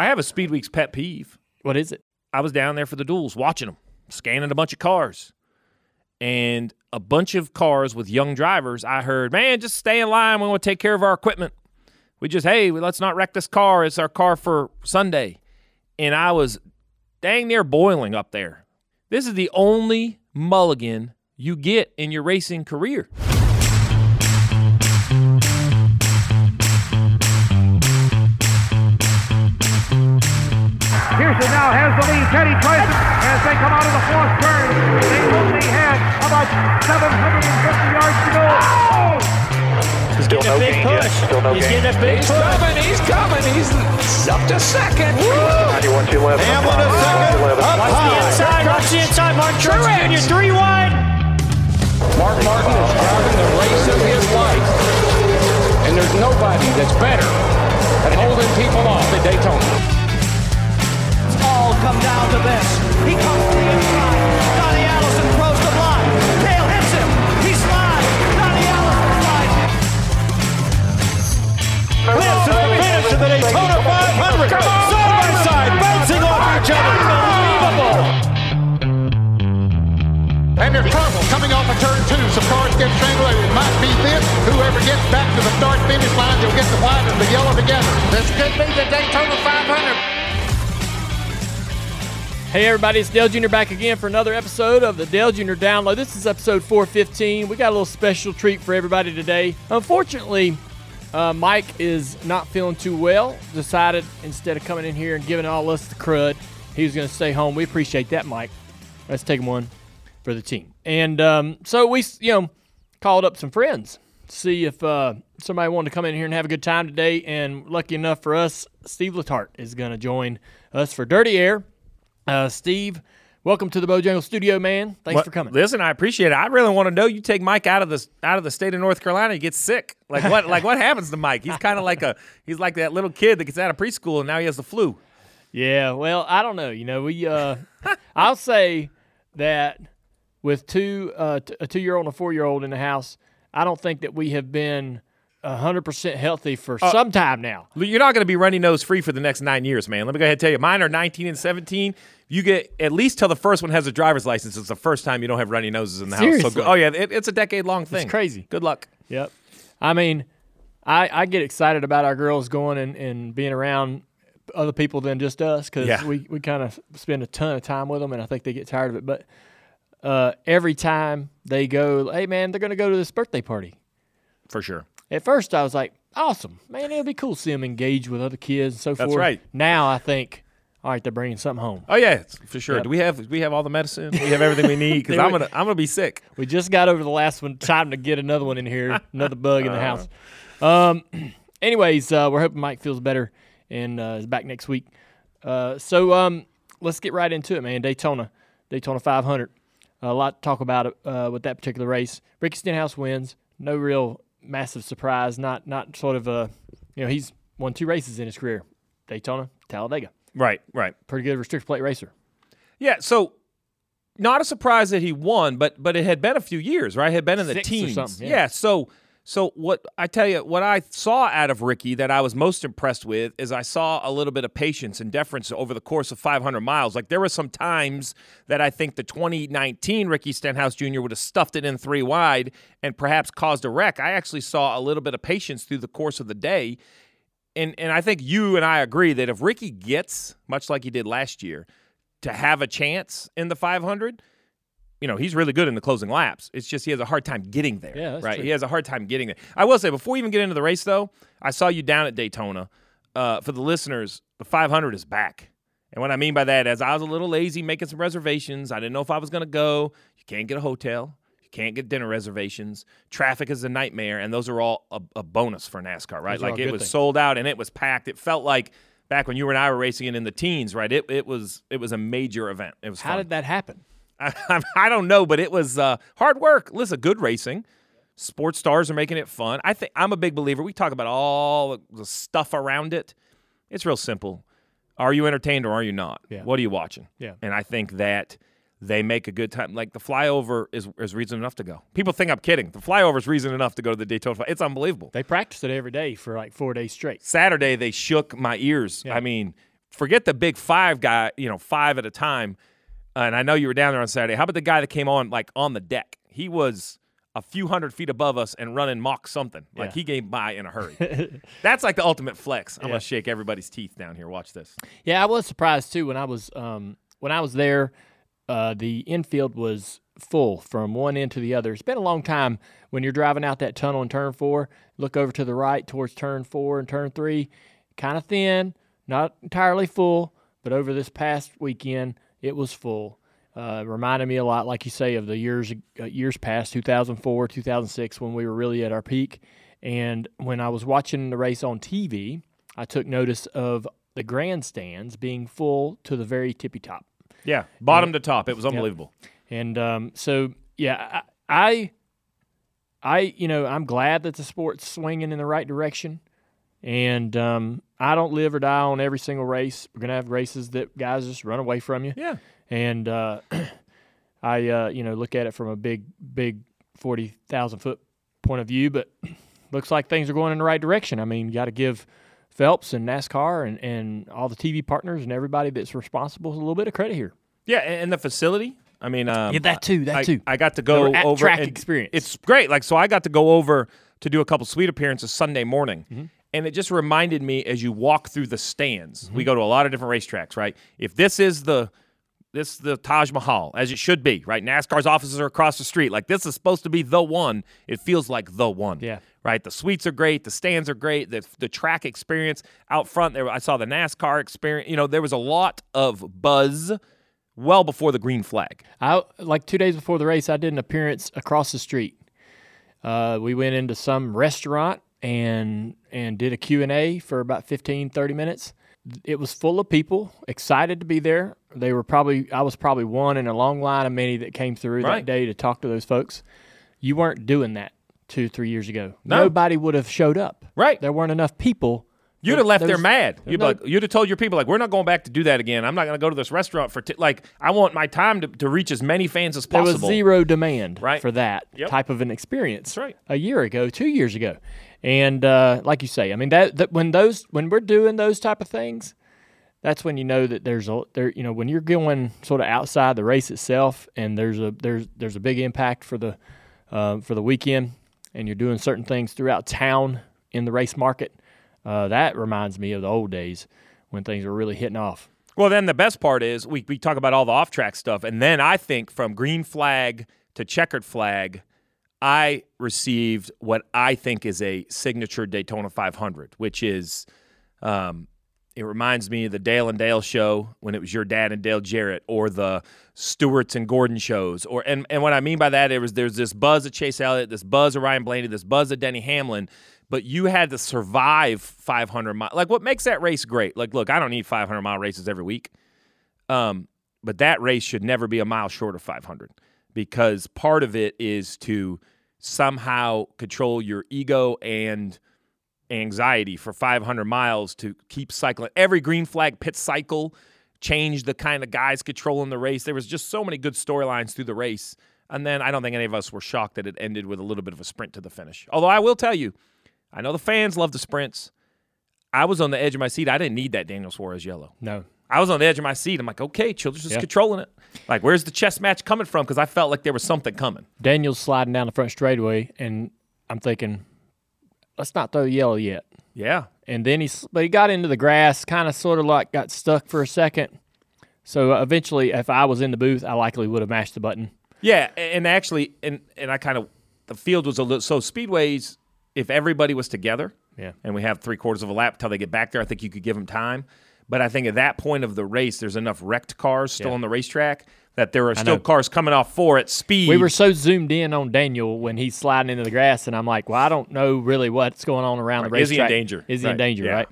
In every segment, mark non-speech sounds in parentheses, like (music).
I have a Speed Weeks pet peeve. What is it? I was down there for the duels, watching them, scanning a bunch of cars, and a bunch of cars with young drivers. I heard, man, just stay in line. We want to take care of our equipment. We just, hey, let's not wreck this car. It's our car for Sunday. And I was dang near boiling up there. This is the only mulligan you get in your racing career. Pearson now has the lead. Petty tries it as they come out of the fourth turn. They only had about 750 yards to go. Oh! He's getting a big push. He's getting a big He's push. coming, he's coming, he's up to second. Hamlin a second. Up Watch the inside. Watch the inside. Martin Truex Jr. Three wide. Mark Martin is driving the race of his life. And there's nobody that's better at holding people off at Daytona. Come down to this. He comes to the inside. Donnie Allison throws the block. Dale hits him. He slides. Donnie Allison slides. This is the finish of the Daytona 500. Side by side, bouncing off each other. Unbelievable. And there's trouble coming off of turn two. Some cars get strangled. It might be this. Whoever gets back to the start finish line, they'll get the white and the yellow together. This could be the Daytona 500. Hey everybody, it's Dale Jr. back again for another episode of the Dale Jr. Download. This is episode 415. We got a little special treat for everybody today. Unfortunately, uh, Mike is not feeling too well. Decided instead of coming in here and giving all us the crud, he was going to stay home. We appreciate that, Mike. Let's take one for the team. And um, so we, you know, called up some friends, see if uh, somebody wanted to come in here and have a good time today. And lucky enough for us, Steve Letarte is going to join us for Dirty Air. Uh, Steve, welcome to the Bojangles studio, man. Thanks What- for coming. Listen, I appreciate it. I really want to know you take Mike out of the out of the state of North Carolina, he gets sick. Like what like what happens to Mike? He's kind of like a he's like that little kid that gets out of preschool and now he has the flu. Yeah, well, I don't know. You know, we uh, (laughs) I'll say that with two uh, t- a two year old and a four year old in the house, I don't think that we have been hundred percent healthy for some time now. You're not going to be runny nose free for the next nine years, man. Let me go ahead and tell you. Mine are 19 and 17. You get at least till the first one has a driver's license. It's the first time you don't have runny noses in the house. So, oh yeah, it, it's a decade long thing. crazy. Good luck. Yep. I mean, I, I get excited about our girls going and, and being around other people than just us because Yeah. we, we kind of spend a ton of time with them and I think they get tired of it. But uh, every time they go, hey, man, they're going to go to this birthday party. For sure. At first, I was like, awesome. Man, it'll be cool to see them engage with other kids and so That's forth. right. Now I think, all right, they're bringing something home. Oh yeah, for sure. Yep. Do we have we have all the medicine? We have everything we need (laughs) because I'm gonna I'm gonna be sick. We just got over the last one. Time to get another one in here, (laughs) another bug in the house. Um, (clears throat) anyways, uh, we're hoping Mike feels better and uh, is back next week. Uh, so um, let's get right into it, man. Daytona, Daytona 500. a lot to talk about uh, with that particular race. Ricky Stenhouse wins. No real massive surprise. Not not sort of a, you know, he's won two races in his career. Daytona, Talladega. Right, right. Pretty good restrictor plate racer. Yeah. So not a surprise that he won, but but it had been a few years, right? Had been in the Six teens. something, yeah. So so what I tell you, what I saw out of Ricky that I was most impressed with is I saw a little bit of patience and deference over the course of 500 miles. Like there were some times that I think the 2019 Ricky Stenhouse Jr. would have stuffed it in three wide and perhaps caused a wreck. I actually saw a little bit of patience through the course of the day. And and I think you and I agree that if Ricky gets much like he did last year to have a chance in the 500, you know, he's really good in the closing laps. It's just he has a hard time getting there. Yeah, right. true. He has a hard time getting there. I will say before we even get into the race, though, I saw you down at Daytona. Uh, for the listeners, the 500 is back. And what I mean by that is I was a little lazy making some reservations. I didn't know if I was going to go. You can't get a hotel. You can't get dinner reservations. Traffic is a nightmare, and those are all a, a bonus for NASCAR, right? Those like it was things. sold out and it was packed. It felt like back when you and I were racing it in the teens, right? It it was it was a major event. It was How fun. did that happen? I, (laughs) I don't know, but it was uh, hard work. Listen, good racing. Sports stars are making it fun. I think I'm a big believer. We talk about all the stuff around it. It's real simple. Are you entertained or are you not? Yeah. What are you watching? Yeah. And I think that they make a good time. Like the flyover is, is reason enough to go. People think I'm kidding. The flyover is reason enough to go to the Daytona. It's unbelievable. They practiced it every day for like four days straight. Saturday they shook my ears. Yeah. I mean, forget the big five guy, you know, five at a time. And I know you were down there on Saturday. How about the guy that came on like on the deck? He was a few hundred feet above us and running mock something. Like Yeah. he came by in a hurry. (laughs) That's like the ultimate flex. I'm Yeah. gonna shake everybody's teeth down here. Watch this. Yeah, I was surprised too when I was um, when I was there. Uh, the infield was full from one end to the other. It's been a long time when you're driving out that tunnel in turn four. Look over to the right towards turn four and turn three, kind of thin, not entirely full, but over this past weekend it was full. Uh, reminded me a lot, like you say, of the years uh, years past, 2004, 2006, when we were really at our peak. And when I was watching the race on TV, I took notice of the grandstands being full to the very tippy top. Yeah, bottom to top. It was unbelievable. And um, so, yeah, I, I, I, you know, I'm glad that the sport's swinging in the right direction. And um, I don't live or die on every single race. We're gonna have races that guys just run away from you. Yeah. And uh, (clears throat) I, uh, you know, look at it from a big, big forty thousand foot point of view, but (clears throat) looks like things are going in the right direction. I mean, you got to give Phelps and NASCAR and, and all the TV partners and everybody that's responsible a little bit of credit here. Yeah, and and the facility. I mean, um, Yeah, that too, that I, too. I got to go at- over track and experience. It's great. Like, so I got to go over to do a couple suite appearances Sunday morning, Mm-hmm. And it just reminded me as you walk through the stands. Mm-hmm. We go to a lot of different racetracks, right? If this is the this is the Taj Mahal as it should be, right? NASCAR's offices are across the street. Like this is supposed to be the one. It feels like the one. Yeah. Right. The suites are great. The stands are great. The the track experience out front there. I saw the NASCAR experience. You know, there was a lot of buzz well before the green flag. I like two days before the race, I did an appearance across the street. Uh, we went into some restaurant and and did a Q&A for about 15 30 minutes. It was full of people excited to be there. They were probably I was probably one in a long line of many that came through Right. that day to talk to those folks. You weren't doing that 2 3 years ago. No. Nobody would have showed up. Right. There weren't enough people. You'd have left There mad. You'd, no- like, you'd have told your people like, we're not going back to do that again. I'm not going to go to this restaurant for t-. like. I want my time to, to reach as many fans as possible." There was zero demand Right. for that Yep. type of an experience. That's right. A year ago, two years ago, and uh, like you say, I mean that, that when those when we're doing those type of things, that's when you know that there's a there you know when you're going sort of outside the race itself, and there's a there's there's a big impact for the uh, for the weekend, and you're doing certain things throughout town in the race market. Uh, that reminds me of the old days when things were really hitting off. Well, then the best part is we, we talk about all the off track stuff. And then I think from green flag to checkered flag, I received what I think is a signature Daytona 500, which is um, it reminds me of the Dale and Dale show when it was your dad and Dale Jarrett, or the Stewarts and Gordon shows, or and and what I mean by that is there's this buzz of Chase Elliott, this buzz of Ryan Blaney, this buzz of Denny Hamlin, but you had to survive 500 miles. Like what makes that race great? Like, look, I don't need 500 mile races every week, um, but that race should never be a mile short of 500 because part of it is to somehow control your ego and anxiety for 500 miles to keep cycling. Every green flag pit cycle changed the kind of guys controlling the race. There was just so many good storylines through the race. And then I don't think any of us were shocked that it ended with a little bit of a sprint to the finish. Although I will tell you, I know the fans love the sprints. I was on the edge of my seat. I didn't need that Daniel Suarez yellow. No, I was on the edge of my seat. I'm like, okay, Childress is Yeah. controlling it. Like, where's the chess match coming from? Because I felt like there was something coming. Daniel's sliding down the front straightaway, and I'm thinking, let's not throw yellow yet. Yeah. And then he's, but he got into the grass, kind of sort of like got stuck for a second. So uh, eventually, if I was in the booth, I likely would have mashed the button. Yeah, and actually, and and I kind of the field was a little so speedways. If everybody was together, Yeah. and we have three quarters of a lap till they get back there, I think you could give them time. But I think at that point of the race, there's enough wrecked cars still Yeah. on the racetrack that there are still cars coming off four at speed. We were so zoomed in on Daniel when he's sliding into the grass, and I'm like, well, I don't know really what's going on around the Right. Is he in danger? Is he in danger? Yeah. Right.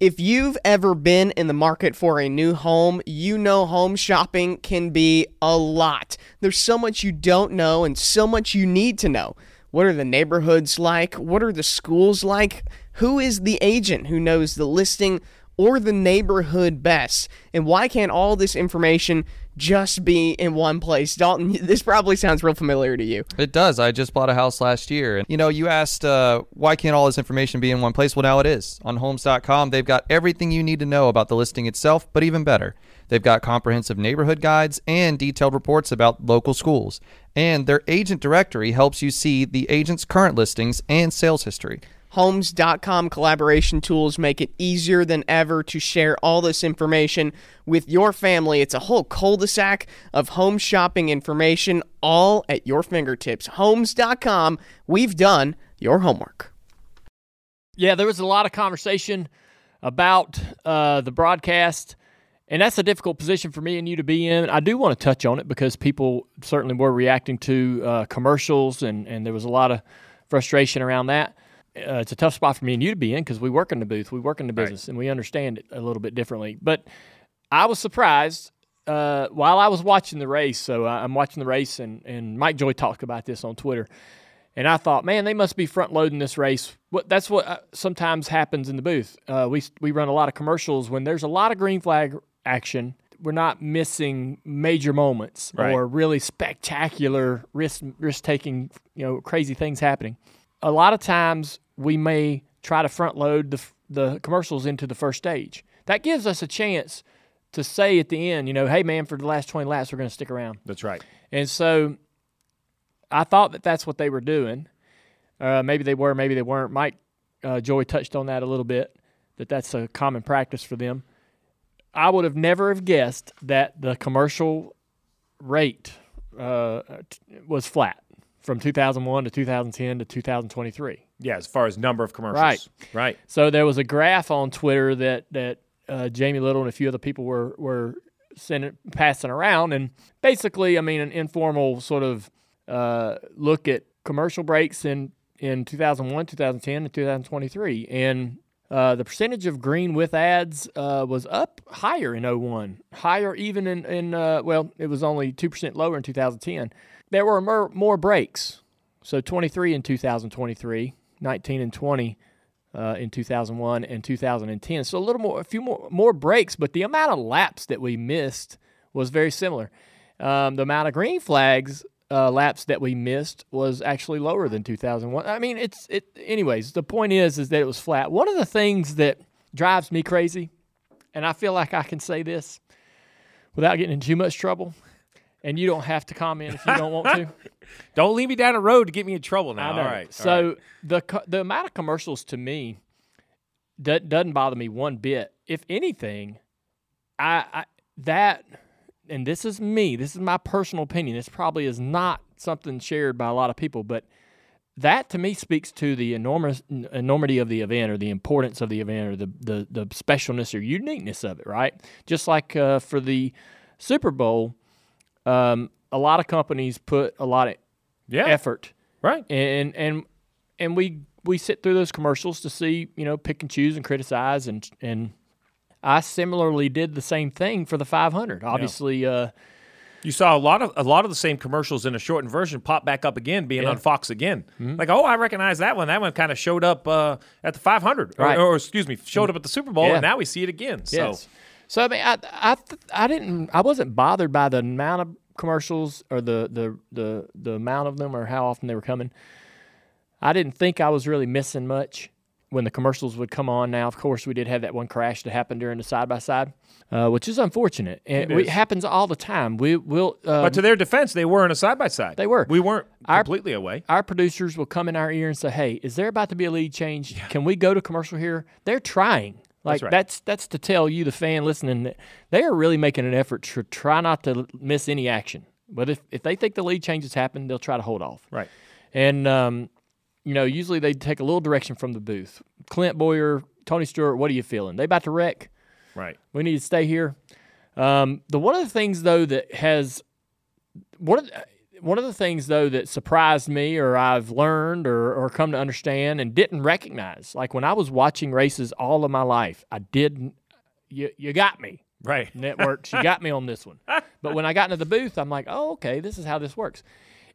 If you've ever been in the market for a new home, you know home shopping can be a lot. There's so much you don't know and so much you need to know. What are the neighborhoods like? What are the schools like? Who is the agent who knows the listing or the neighborhood best? And why can't all this information just be in one place? Dalton, (laughs) this probably sounds real familiar to you. It does. I just bought a house last year. And, you know, you asked, uh, why can't all this information be in one place? Well, now it is. On homes.com, they've got everything you need to know about the listing itself, but even better. They've got comprehensive neighborhood guides and detailed reports about local schools. And their agent directory helps you see the agent's current listings and sales history. Homes.com collaboration tools make it easier than ever to share all this information with your family. It's a whole cul de sac of home shopping information all at your fingertips. Homes.com, we've done your homework. Yeah, there was a lot of conversation about uh, the broadcast, and that's a difficult position for me and you to be in. I do want to touch on it because people certainly were reacting to uh, commercials, and, and there was a lot of frustration around that uh, it's a tough spot for me and you to be in because we work in the booth, we work in the business, right. and we understand it a little bit differently. But I was surprised uh, while I was watching the race. So I'm watching the race, and, and Mike Joy talked about this on Twitter. And I thought, man, they must be front loading this race. What that's what uh, sometimes happens in the booth. Uh, we we run a lot of commercials when there's a lot of green flag action. We're not missing major moments right. or really spectacular risk risk taking, you know, crazy things happening. A lot of times we may try to front load the, the commercials into the first stage. That gives us a chance to say at the end, you know, hey, man, for the last 20 laps, we're going to stick around. That's right. And so I thought that that's what they were doing. Uh, maybe they were, maybe they weren't. Mike uh, Joy touched on that a little bit, that that's a common practice for them. I would have never have guessed that the commercial rate uh, was flat from 2001 to 2010 to 2023. Yeah, as far as number of commercials. Right. Right. So there was a graph on Twitter that that uh, Jamie Little and a few other people were were sending passing around, and basically, I mean, an informal sort of uh, look at commercial breaks in in 2001, 2010, and 2023, and uh, the percentage of green with ads uh, was up higher in 01, higher even in, in uh, well, it was only 2% lower in 2010. There were more, more breaks. So 23 in 2023, 19 and 20 uh, in 2001 and 2010. So a little more, a few more, more breaks, but the amount of laps that we missed was very similar. Um, the amount of green flags uh, laps that we missed was actually lower than 2001. I mean, it's it. Anyways, the point is, is that it was flat. One of the things that drives me crazy, and I feel like I can say this without getting in too much trouble, and you don't have to comment if you don't want to. (laughs) don't lead me down a road to get me in trouble now. All right. So all right. the the amount of commercials to me doesn't bother me one bit. If anything, I, I that and this is me. This is my personal opinion. This probably is not something shared by a lot of people, but that to me speaks to the enormous enormity of the event or the importance of the event or the the, the specialness or uniqueness of it. Right. Just like uh, for the Super Bowl um, a lot of companies put a lot of yeah. effort, right? And and and we we sit through those commercials to see you know pick and choose and criticize and and I similarly did the same thing for the 500. Obviously, yeah. uh, you saw a lot of a lot of the same commercials in a shortened version pop back up again, being yeah. on Fox again. Mm-hmm. Like, oh, I recognize that one. That one kind of showed up uh, at the 500, right. or, or, excuse me, showed up at the Super Bowl, yeah. and now we see it again. So. Yes. So I mean, I I I didn't I wasn't bothered by the amount of commercials or the the the the amount of them or how often they were coming. I didn't think I was really missing much when the commercials would come on. Now, of course, we did have that one crash that happened during the side by side, which is unfortunate. And it, it happens all the time. We will. Um, but to their defense, they were in a side by side. They were. We weren't completely our, away. Our producers will come in our ear and say, "Hey, is there about to be a lead change? Yeah. Can we go to commercial here?" They're trying. Like that's, right. that's that's to tell you, the fan listening, that they are really making an effort to try not to miss any action. But if, if they think the lead changes happen, they'll try to hold off. Right. And um, you know, usually they take a little direction from the booth. Clint Bowyer, Tony Stewart, what are you feeling? They about to wreck. Right. We need to stay here. Um, the one of the things though that has one of the, one of the things though that surprised me or I've learned or, or come to understand and didn't recognize, like when I was watching races all of my life, I didn't you you got me. Right. (laughs) Networks, you got me on this one. (laughs) But when I got into the booth, I'm like, oh, okay, this is how this works.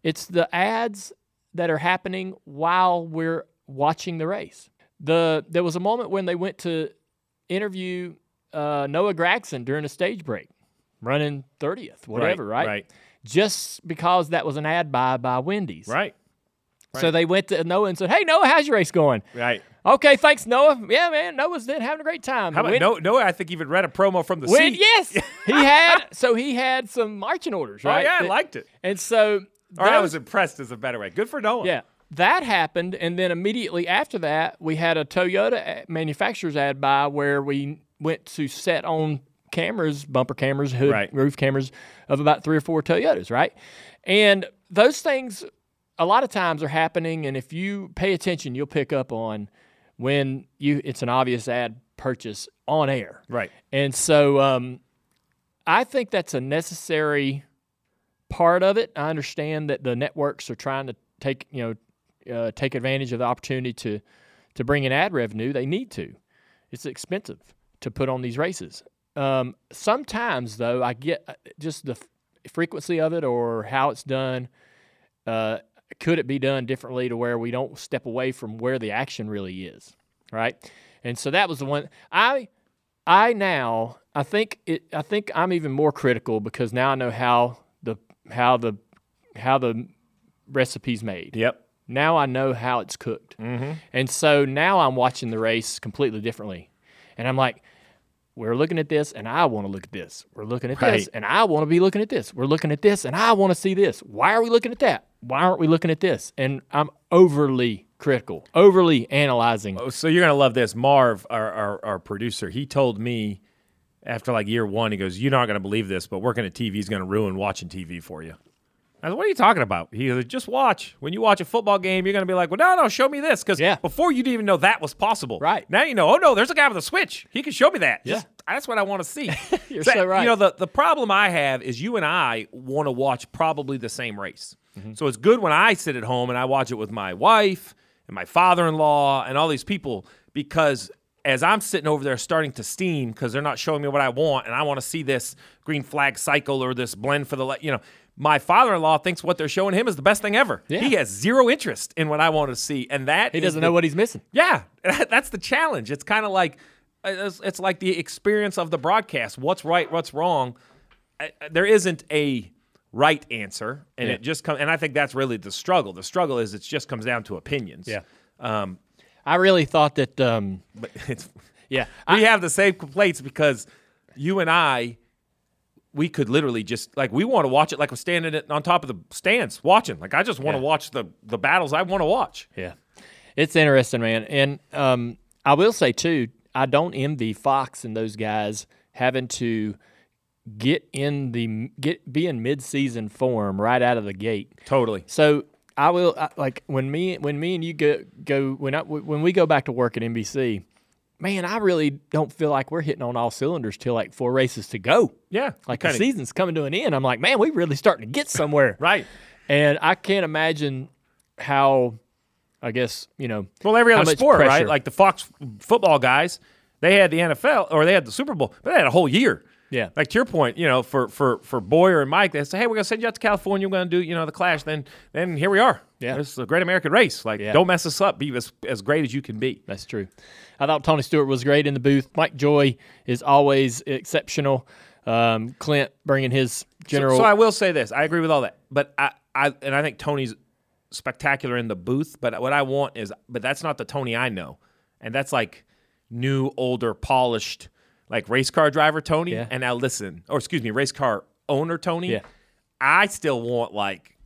It's the ads that are happening while we're watching the race. The there was a moment when they went to interview uh, Noah Gragson during a stage break, running 30th, whatever, right? right. Just because that was an ad buy by Wendy's. Right. So they went to Noah and said, Hey, Noah, how's your race going? Right. Okay, thanks, Noah. Yeah, man, Noah's been having a great time. How about Wen- no? No, I think even read a promo from the Wen- seat. yes, (laughs) he had. So he had some marching orders, Oh, right? yeah, I That- liked it. And so Or I was impressed is a better way. Good for Noah. Yeah, that happened, and then immediately after that, we had a Toyota manufacturer's ad buy where we went to set on cameras, bumper cameras, hood, Right. roof cameras of about three or four Toyotas, right? And those things, a lot of times, are happening, and if you pay attention, you'll pick up on when you it's an obvious ad purchase on air, Right. and so um, I think that's a necessary part of it. I understand that the networks are trying to take you know uh, take advantage of the opportunity to to bring in ad revenue. They need to. It's expensive to put on these races. Um, sometimes though, I get uh, just the f- frequency of it or how it's done. Uh, could it be done differently to where we don't step away from where the action really is, right? And so that was the one I I now I think it I think I'm even more critical because now I know how how the how the recipe's made. Yep. Now I know how it's cooked. Mm-hmm. And so now I'm watching the race completely differently. And I'm like, we're looking at this and I want to look at this. We're looking at this and I want to be looking at this. We're looking at this and I want to see this. Why are we looking at that? Why aren't we looking at this? And I'm overly critical, overly analyzing. Oh, So you're gonna love this. Marv, our, our our producer, he told me after like year one, he goes, "You're not gonna believe this, but working at TV is gonna ruin watching TV for you." I said, "What are you talking about?" He goes, "Just watch. When you watch a football game, you're gonna be like, well, no, no, show me this, because Yeah. before you didn't even know that was possible. Right. now, you know. Oh no, there's a guy with a switch. He can show me that. Yeah. Just- that's what I want to see. (laughs) You're so right. You know, the the problem I have is you and I want to watch probably the same race. Mm-hmm. So it's good when I sit at home and I watch it with my wife and my father-in-law and all these people because as I'm sitting over there starting to steam because they're not showing me what I want and I want to see this green flag cycle or this blend for the le- you know my father-in-law thinks what they're showing him is the best thing ever. Yeah. He has zero interest in what I want to see and that He doesn't the- know what he's missing. yeah, (laughs) that's the challenge. It's kind of like it's, it's like the experience of the broadcast. What's right? What's wrong? Uh, There isn't a right answer, and Yeah. it just comes. And I think that's really the struggle. The struggle is it just comes down to opinions. Yeah. Um, I really thought that. Um, but (laughs) it's yeah, we have the same complaints because you and I, we could literally just like we want to watch it like we're standing on top of the stands watching. Like I just want to Yeah. watch the the battles I want to watch. Yeah, it's interesting, man. And um, I will say too, I don't envy Fox and those guys having to get in the get be in mid season form right out of the gate. Totally. So I will I, like when me when me and you go go when I when we go back to work at NBC. Man, I really don't feel like we're hitting on all cylinders till like four races to go. Yeah, Like kinda- the season's coming to an end. I'm like, man, we really starting to get somewhere. (laughs) Right. And I can't imagine how, I guess, you know. Well, every how other much sport, right? Like the Fox football guys, they had the NFL or they had the Super Bowl, but they had a whole year. Yeah. Like to your point, you know, for for for Bowyer and Mike, they say, "Hey, we're gonna send you out to California. We're gonna do, you know, the Clash." Then then here we are. Yeah. it's a great American race. Like, Yeah. don't mess us up. Be as as great as you can be. That's true. I thought Tony Stewart was great in the booth. Mike Joy is always exceptional. Um, Clint bringing his So- general. So, I will say this: I agree with all that, but I, I and I think Tony's spectacular in the booth. But what I want is, but that's not the Tony I know, and that's like new, older, polished, like race car driver Tony. Yeah. And now listen, or excuse me, race car owner Tony. Yeah. I still want like,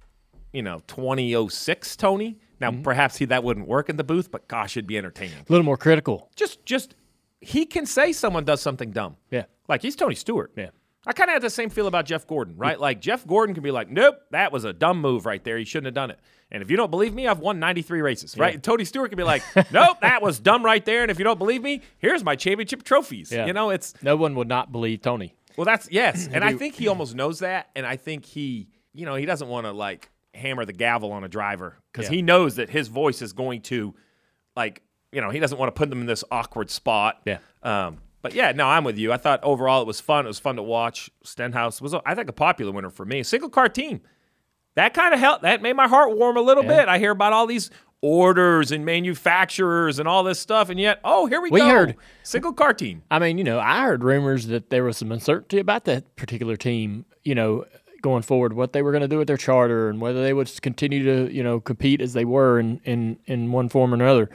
you know, 2006 Tony. Now Mm-hmm. perhaps he that wouldn't work in the booth, but gosh, it'd be entertaining. a little more critical. Just, just he can say someone does something dumb. Yeah. Like he's Tony Stewart. Yeah. I kind of had the same feel about Jeff Gordon, right? Like Jeff Gordon can be like, "Nope, that was a dumb move right there. He shouldn't have done it." And if you don't believe me, I've won 93 races, right? And Tony Stewart can be like, "Nope, that was dumb right there." And if you don't believe me, here's my championship trophies. Yeah. You know, it's No one would not believe Tony. well, that's yes, (clears throat) and I think he almost knows that, and I think he, you know, he doesn't want to like hammer the gavel on a driver because Yeah. he knows that his voice is going to, like, you know, he doesn't want to put them in this awkward spot. Yeah. Um, but yeah, no, I'm with you. I thought overall it was fun. It was fun to watch. Stenhouse was, I think, a popular winner for me. Single car team. That kind of helped. That made my heart warm a little Yeah. bit. I hear about all these orders and manufacturers and all this stuff, and yet, oh, here we, We go. heard- single car team. I mean, you know, I heard rumors that there was some uncertainty about that particular team, you know, going forward, what they were going to do with their charter and whether they would continue to, you know, compete as they were in, in, in one form or another.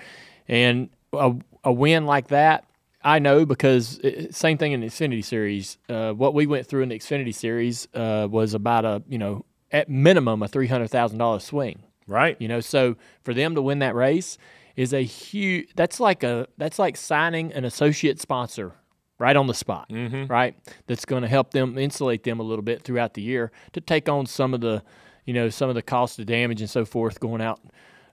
And a, a win like that, I know because it, same thing in the Xfinity Series. Uh, what we went through in the Xfinity Series uh, was about a, you know, at minimum a $300,000 swing. Right. You know, so for them to win that race is a huge. That's like a that's like signing an associate sponsor right on the spot, right? That's going to help them insulate them a little bit throughout the year to take on some of the, you know, some of the cost of damage and so forth going out.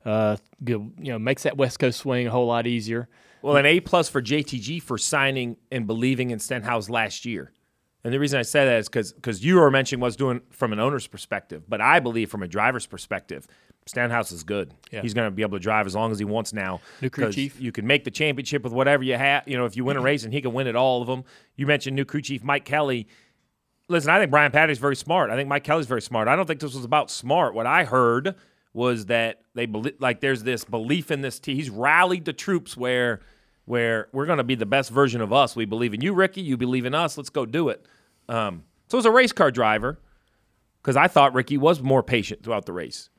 Uh, you know, makes that West Coast swing a whole lot easier. Well, an A plus for JTG for signing and believing in Stenhouse last year. And the reason I say that is because you were mentioning what's doing from an owner's perspective, but I believe from a driver's perspective, Stenhouse is good. Yeah. He's going to be able to drive as long as he wants now. New crew chief. You can make the championship with whatever you have. You know, if you win a race and he can win at all of them. You mentioned new crew chief Mike Kelley. Listen, I think Brian Pattie's very smart. I think Mike Kelley's very smart. I don't think this was about smart. What I heard was that they believe, like, there's this belief in this team. He's rallied the troops where, where we're going to be the best version of us. We believe in you, Ricky. You believe in us. Let's go do it. Um, so as a race car driver, because I thought Ricky was more patient throughout the race.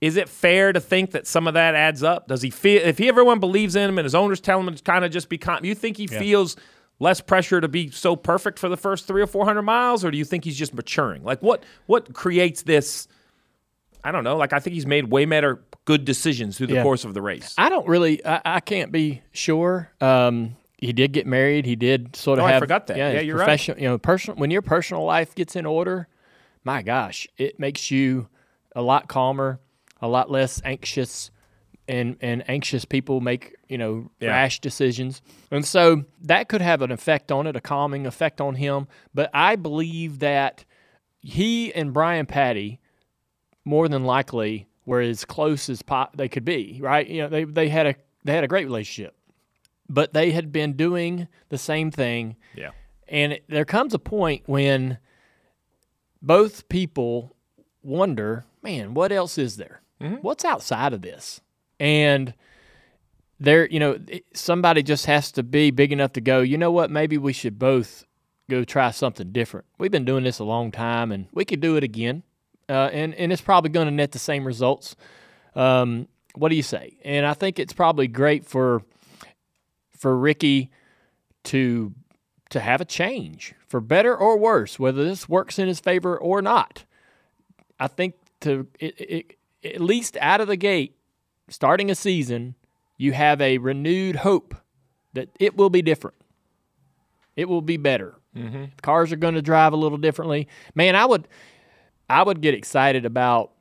Is it fair to think that some of that adds up? Does he feel if he everyone believes in him and his owners tell him to kind of just be calm? you think he feels less pressure to be so perfect for the first 3 or 400 miles or do you think he's just maturing? Like what what creates this I don't know, like I think he's made way better good decisions through the Yeah. course of the race. I don't really. I, I can't be sure. Um, he did get married. He did sort of Oh, I forgot that. Yeah, his you're right. professional, You know, personal. When your personal life gets in order, my gosh, it makes you a lot calmer, a lot less anxious, and and anxious people make you know Yeah. rash decisions, and so that could have an effect on it, a calming effect on him. But I believe that he and Brian Pattie more than likely were as close as po- they could be. Right? You know, they they had a they had a great relationship, but they had been doing the same thing. Yeah. And it, there comes a point when both people wonder, man, what else is there? Mm-hmm. What's outside of this? And there, you know, somebody just has to be big enough to go, you know what, maybe we should both go try something different. We've been doing this a long time and we could do it again. Uh, and, and it's probably going to net the same results. Um, what do you say? And I think it's probably great for for Ricky to to have a change for better or worse, whether this works in his favor or not. I think to it, it, at least out of the gate, starting a season, you have a renewed hope that it will be different. It will be better. Cars are going to drive a little differently. Man, I would, I would get excited about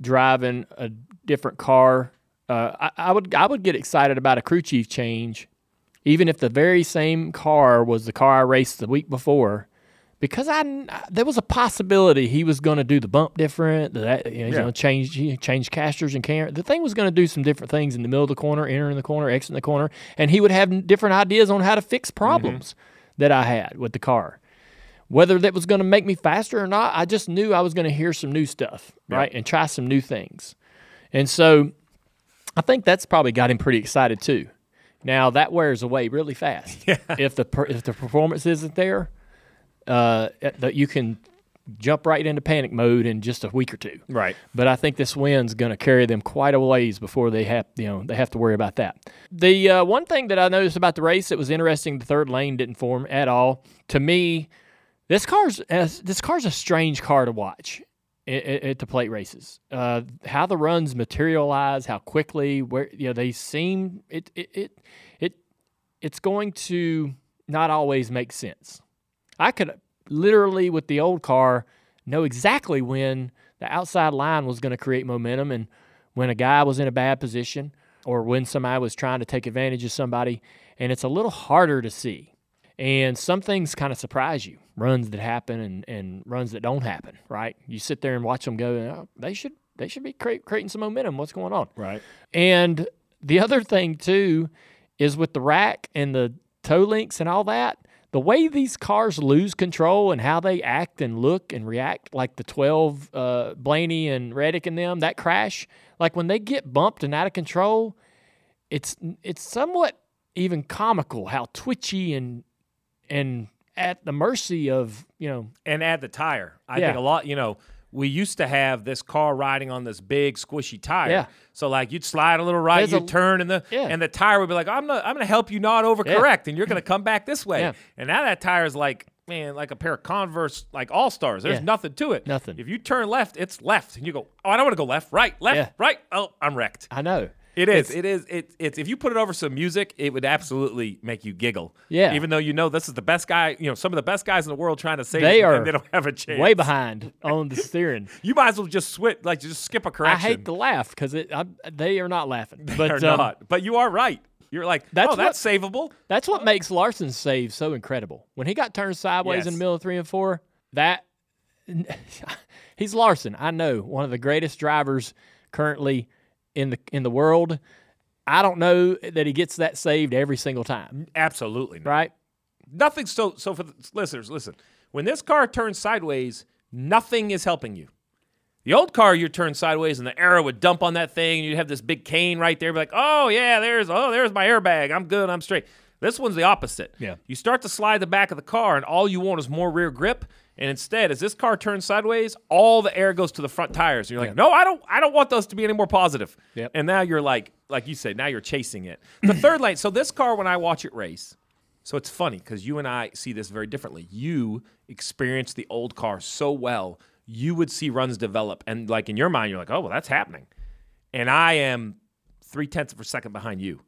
driving a different car. Uh, I, I would, I would get excited about a crew chief change even if the very same car was the car I raced the week before, because I there was a possibility he was going to do the bump different, that you know, Yeah. going to change change casters and camber. The thing was going to do some different things in the middle of the corner, entering the corner, exiting the corner, and he would have different ideas on how to fix problems that I had with the car. Whether that was going to make me faster or not, I just knew I was going to hear some new stuff, right, and try some new things. And so I think that's probably got him pretty excited too. Now that wears away really fast. (laughs) If the per, if the performance isn't there, uh, that you can jump right into panic mode in just a week or two. Right. But I think this win's going to carry them quite a ways before they have you know they have to worry about that. The uh, one thing that I noticed about the race that was interesting, the third lane didn't form at all. To me, this car's this car's a strange car to watch at, at the plate races. Uh, how the runs materialize, how quickly, where you know they seem it it it, it it's going to not always make sense. I could literally with the old car know exactly when the outside line was going to create momentum and when a guy was in a bad position or when somebody was trying to take advantage of somebody and it's a little harder to see and some things kind of surprise you runs that happen and, and runs that don't happen right you sit there and watch them go oh, they should they should be cre- creating some momentum what's going on Right. and the other thing too is with the rack and the toe links and all that, the way these cars lose control and how they act and look and react, like the 12 uh, Blaney and Reddick and them, that crash, like when they get bumped and out of control, it's it's somewhat even comical how twitchy and and at the mercy of you know and add the tire. I Yeah. think a lot, you know, we used to have this car riding on this big squishy tire. Yeah. So like you'd slide a little right, There's you'd a- turn, and the Yeah. and the tire would be like, I'm not, I'm gonna help you not overcorrect, and you're gonna come back this way. Yeah. And now that tire is like, man, like a pair of Converse, like All Stars. There's Yeah. nothing to it. Nothing. If you turn left, it's left, and you go, oh, I don't want to go left, right, left, Yeah. right. Oh, I'm wrecked. I know It is. It is. It, it's. If you put it over some music, it would absolutely make you giggle. Yeah. Even though you know this is the best guy, you know some of the best guys in the world trying to save they it, are and they don't have a chance. way behind on the steering. (laughs) You might as well just switch, like just skip a correction. I hate to laugh because it I, they are not laughing, They but are um, not. But you are right. You're like, That's oh, that's savable. That's what makes Larson's save so incredible. When he got turned sideways in the middle of three and four, that (laughs) he's Larson. I know one of the greatest drivers currently in the in the world. I don't know that he gets that saved every single time, Absolutely. Not. right? Nothing. So, so for the listeners, listen. When this car turns sideways, nothing is helping you. The old car, you turn sideways, and the aero would dump on that thing, and you'd have this big cane right there, be like, "Oh yeah, there's oh there's my airbag. I'm good. I'm straight." This one's the opposite. Yeah. You start to slide the back of the car, and all you want is more rear grip. And instead, as this car turns sideways, all the air goes to the front tires. And you're like, "No, I don't. I don't want those to be any more positive." Yep. And now you're like, like you said, now you're chasing it. The (clears throat) third lane. So this car, when I watch it race, so it's funny because you and I see this very differently. You experience the old car so well, you would see runs develop, and like in your mind, you're like, "Oh, well, that's happening," and I am three tenths of a second behind you.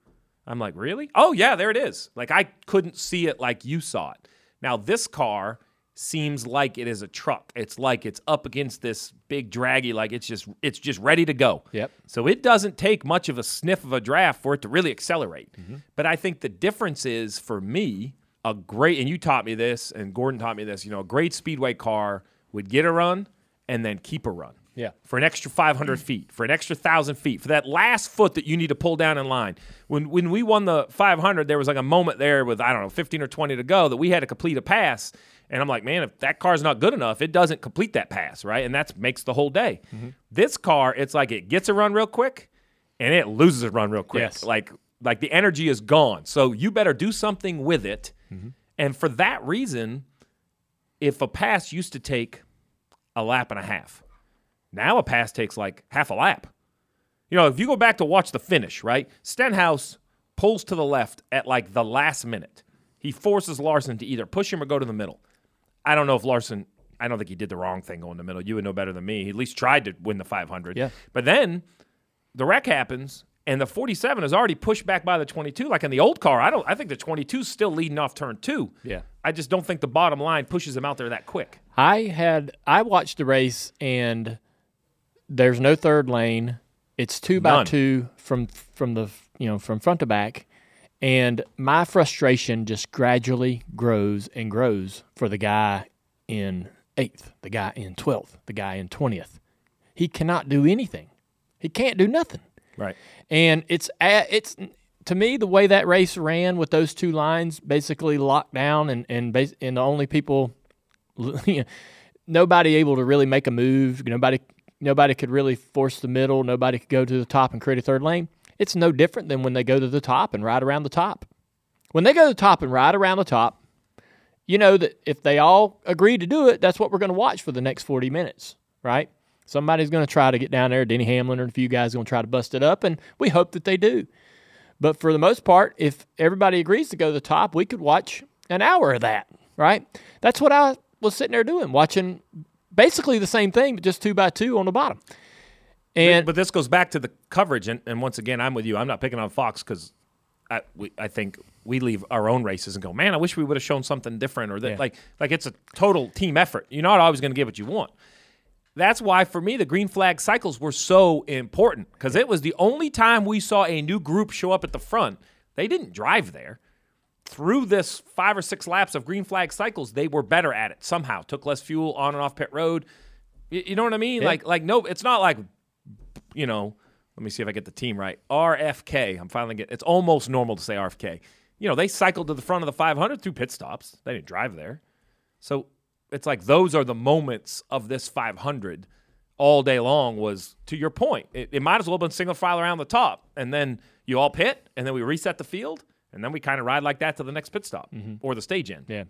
I'm like, really? Oh yeah, there it is. Like I couldn't see it like you saw it. Now this car seems like it is a truck. It's like it's up against this big draggy, like it's just it's just ready to go. Yep. So it doesn't take much of a sniff of a draft for it to really accelerate. Mm-hmm. But I think the difference is for me, a great and you taught me this, and Gordon taught me this, you know, a great speedway car would get a run and then keep a run Yeah. for an extra 500 mm. feet, for an extra 1,000 feet, for that last foot that you need to pull down in line. When, when we won the 500, there was like a moment there with, I don't know, 15 or 20 to go that we had to complete a pass. And I'm like, man, if that car's not good enough, it doesn't complete that pass, right? And that makes the whole day. Mm-hmm. This car, it's like it gets a run real quick and it loses a run real quick. Yes. Like, like the energy is gone. So you better do something with it. Mm-hmm. And for that reason, if a pass used to take a lap and a half, now a pass takes like half a lap. You know, if you go back to watch the finish, right? Stenhouse pulls to the left at like the last minute. He forces Larson to either push him or go to the middle. I don't know if Larson, I don't think he did the wrong thing going the middle. You would know better than me. He at least tried to win the 500. Yeah. But then the wreck happens and the 47 is already pushed back by the 22. Like in the old car, I don't I think the 22 is still leading off turn 2. Yeah. I just don't think the bottom line pushes him out there that quick. I had I watched the race and there's no third lane. It's two by two from from the you know from front to back, and my frustration just gradually grows and grows for the guy in eighth, the guy in twelfth, the guy in twentieth. He cannot do anything. He can't do nothing. Right. And it's it's to me the way that race ran with those two lines basically locked down and and bas- and the only people (laughs) nobody able to really make a move, nobody nobody could really force the middle, nobody could go to the top and create a third lane. It's no different than when they go to the top and ride around the top. When they go to the top and ride around the top, you know that if they all agree to do it, that's what we're going to watch for the next 40 minutes, right? Somebody's going to try to get down there. Denny Hamlin or a few guys going to try to bust it up, and we hope that they do. But for the most part, if everybody agrees to go to the top, we could watch an hour of that, right? That's what I was sitting there doing, watching basically the same thing, but just two by two on the bottom. And but this goes back to the coverage, and, and once again, I'm with you. I'm not picking on Fox because I, we, I think we leave our own races and go, man, I wish we would have shown something different, or that Yeah. like like it's a total team effort. You're not always going to get what you want. That's why for me the green flag cycles were so important because it was the only time we saw a new group show up at the front. They didn't drive there. Through this five or six laps of green flag cycles, they were better at it somehow. Took less fuel on and off pit road. You, you know what I mean? Yeah. Like like no, it's not like you know, let me see if I get the team right. RFK. I'm finally getting it's almost normal to say RFK. you know, they cycled to the front of the 500 through pit stops. They didn't drive there. So it's like those are the moments of this 500 all day long was to your point. It, it might as well have been single file around the top. And then you all pit and then we reset the field and then we kind of ride like that to the next pit stop mm-hmm. or the stage end. Yeah.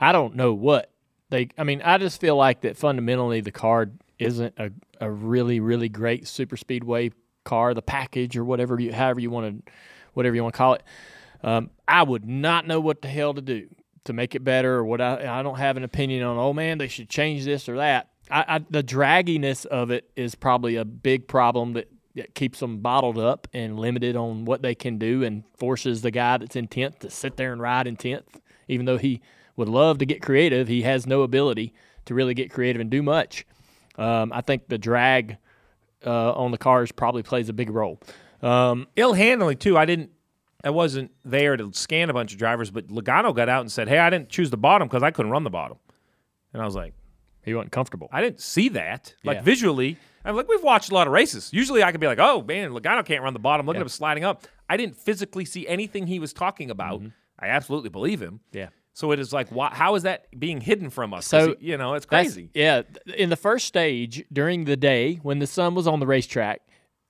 I don't know what they I mean, I just feel like that fundamentally the card isn't a, a really, really great super speedway car, the package or whatever you however you want to whatever you want to call it. Um, I would not know what the hell to do to make it better or what I, I don't have an opinion on, oh man, they should change this or that. I, I, the dragginess of it is probably a big problem that, that keeps them bottled up and limited on what they can do and forces the guy that's in 10th to sit there and ride in 10th. Even though he would love to get creative, he has no ability to really get creative and do much. Um, I think the drag uh, on the cars probably plays a big role. Um, Ill handling too. I didn't. I wasn't there to scan a bunch of drivers, but Logano got out and said, "Hey, I didn't choose the bottom because I couldn't run the bottom," and I was like, he wasn't comfortable. I didn't see that. Like Yeah. visually, I'm like, we've watched a lot of races. Usually I could be like, oh man, Logano can't run the bottom. Look at him sliding up. I didn't physically see anything he was talking about. I absolutely believe him. Mm-hmm. Yeah. So it is like, why, how is that being hidden from us? So you know, it's crazy. yeah. In the first stage, during the day, when the sun was on the racetrack,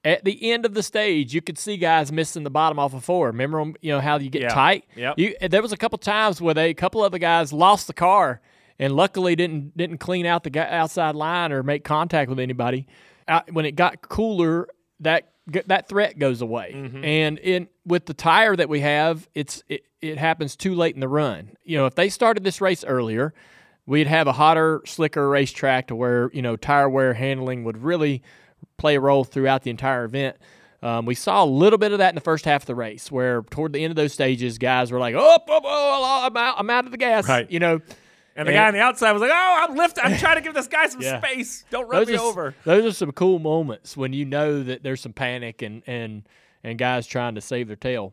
at the end of the stage, you could see guys missing the bottom off of four. Remember, you know how you get Yeah. tight. Yep. You, there was a couple times where they, a couple of the guys lost the car, and luckily didn't didn't clean out the outside line or make contact with anybody. Uh, when it got cooler, that that threat goes away. Mm-hmm. And in with the tire that we have, it's it, it happens too late in the run. You know, if they started this race earlier, we'd have a hotter, slicker racetrack to where you know tire wear handling would really play a role throughout the entire event. Um, we saw a little bit of that in the first half of the race, where toward the end of those stages, guys were like, "Oh, oh, oh, I'm out, I'm out of the gas," Right. You know, And the guy on the outside was like, oh, I'm lifting. I'm trying to give this guy some (laughs) Yeah. space. Don't run those me are, over. Those are some cool moments when you know that there's some panic and and and guys trying to save their tail.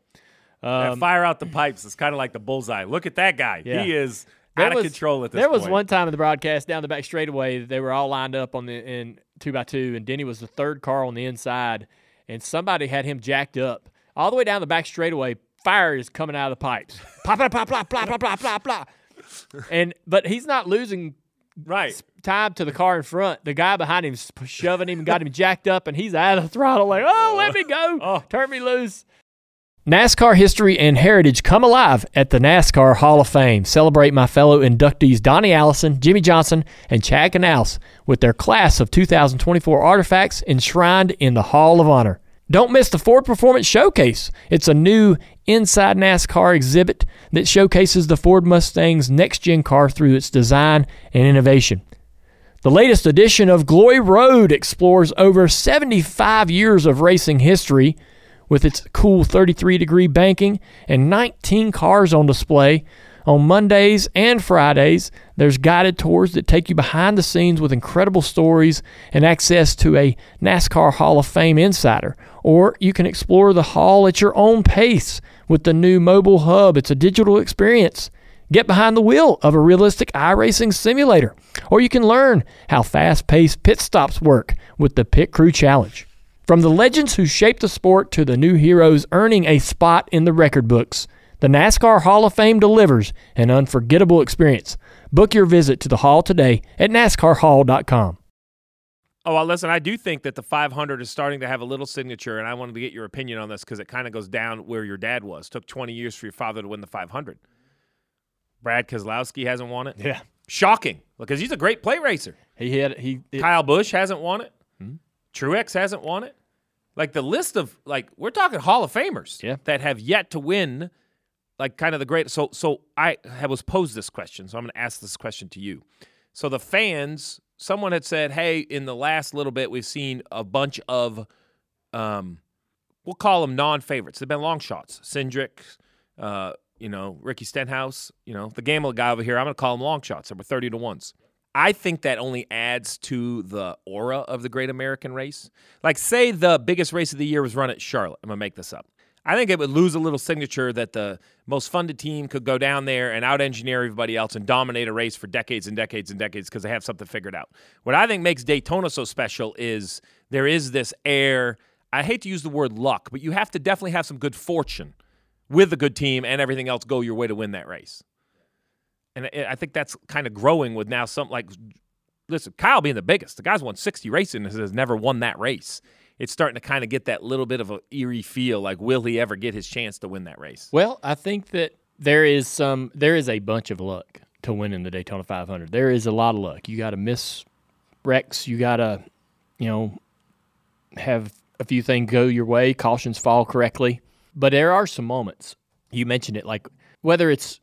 Um, fire out the pipes. It's kind of like the bullseye. Look at that guy. Yeah. He is There out of control at this There was point. one time in the broadcast down the back straightaway, they were all lined up on the in two by two, and Denny was the third car on the inside, and somebody had him jacked up all the way down the back straightaway. Fire is coming out of the pipes. (laughs) Pop, pop, pop, pop, pop, pop, pop, pop, pop. And but he's not losing right. time to the car in front. The guy behind him's shoving him, got him jacked up, and he's out of the throttle. Like, oh, let me go, (laughs) oh. turn me loose. NASCAR history and heritage come alive at the NASCAR Hall of Fame. Celebrate my fellow inductees Donnie Allison, Jimmie Johnson, and Chad Knaus with their class of 2024 artifacts enshrined in the Hall of Honor. Don't miss the Ford Performance Showcase. It's a new inside NASCAR exhibit that showcases the Ford Mustang's next gen car through its design and innovation. The latest edition of Glory Road explores over 75 years of racing history with its cool 33 degree banking and 19 cars on display. On Mondays and Fridays, there's guided tours that take you behind the scenes with incredible stories and access to a NASCAR Hall of Fame insider. Or you can explore the hall at your own pace with the new mobile hub. It's a digital experience. Get behind the wheel of a realistic iRacing simulator, or you can learn how fast paced pit stops work with the Pit Crew Challenge. From the legends who shaped the sport to the new heroes earning a spot in the record books, the NASCAR Hall of Fame delivers an unforgettable experience. Book your visit to the hall today at NASCARHall.com. Oh, well, listen, I do think that the 500 is starting to have a little signature, and I wanted to get your opinion on this because it kind of goes down where your dad was. Took 20 years for your father to win the 500. Brad Keselowski hasn't won it. Yeah. Shocking because he's a great plate racer. He had he it- Kyle Busch hasn't won it. Hmm? Truex hasn't won it. Like the list of like we're talking Hall of Famers Yeah. that have yet to win, like kind of the great. So so I was posed this question, so I'm going to ask this question to you. So the fans, someone had said, "Hey, in the last little bit, we've seen a bunch of, um, we'll call them non-favorites. They've been long shots. Cindric, uh, you know, Ricky Stenhouse, you know, the Gamble guy over here. I'm going to call them long shots. They were thirty to ones. I think that only adds to the aura of the Great American Race. Like, say the biggest race of the year was run at Charlotte. I'm gonna make this up. I think it would lose a little signature that the most funded team could go down there and out engineer everybody else and dominate a race for decades and decades and decades because they have something figured out. What I think makes Daytona so special is there is this air. I hate to use the word luck, but you have to definitely have some good fortune with a good team and everything else go your way to win that race. And I think that's kind of growing with now some like listen, Kyle being the biggest. The guy's won 60 races and has never won that race. It's starting to kind of get that little bit of an eerie feel like will he ever get his chance to win that race? Well, I think that there is some there is a bunch of luck to winning the Daytona 500. There is a lot of luck. You got to miss wrecks. You got to, you know, have a few things go your way. Cautions fall correctly. But there are some moments. You mentioned it, like whether it's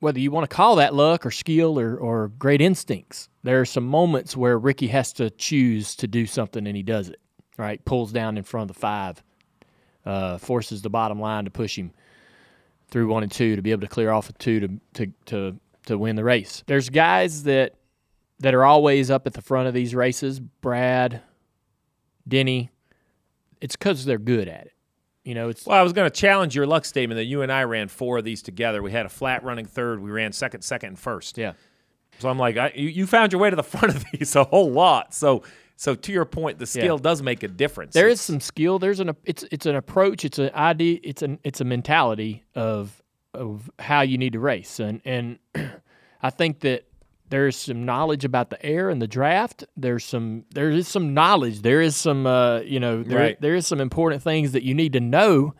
whether you want to call that luck or skill or, or great instincts. There are some moments where Ricky has to choose to do something and he does it. Right, pulls down in front of the five, uh, forces the bottom line to push him through one and two to be able to clear off a two to to to to win the race. There's guys that that are always up at the front of these races. Brad, Denny. It's because they're good at it. You know, it's Well, I was going to challenge your luck statement that you and I ran four of these together. We had a flat running third. We ran second, second, and first. yeah. So I'm like, I, you, you found your way to the (laughs) front of these a whole lot. So, so to your point, the skill Yeah. does make a difference. There is It's- some skill. There's an it's it's an approach. It's an idea. It's an it's a mentality of of how you need to race. And and (clears throat) I think that there's some knowledge about the air and the draft. There's some there is some knowledge. There is some uh, you know there, Right. there is some important things that you need to know.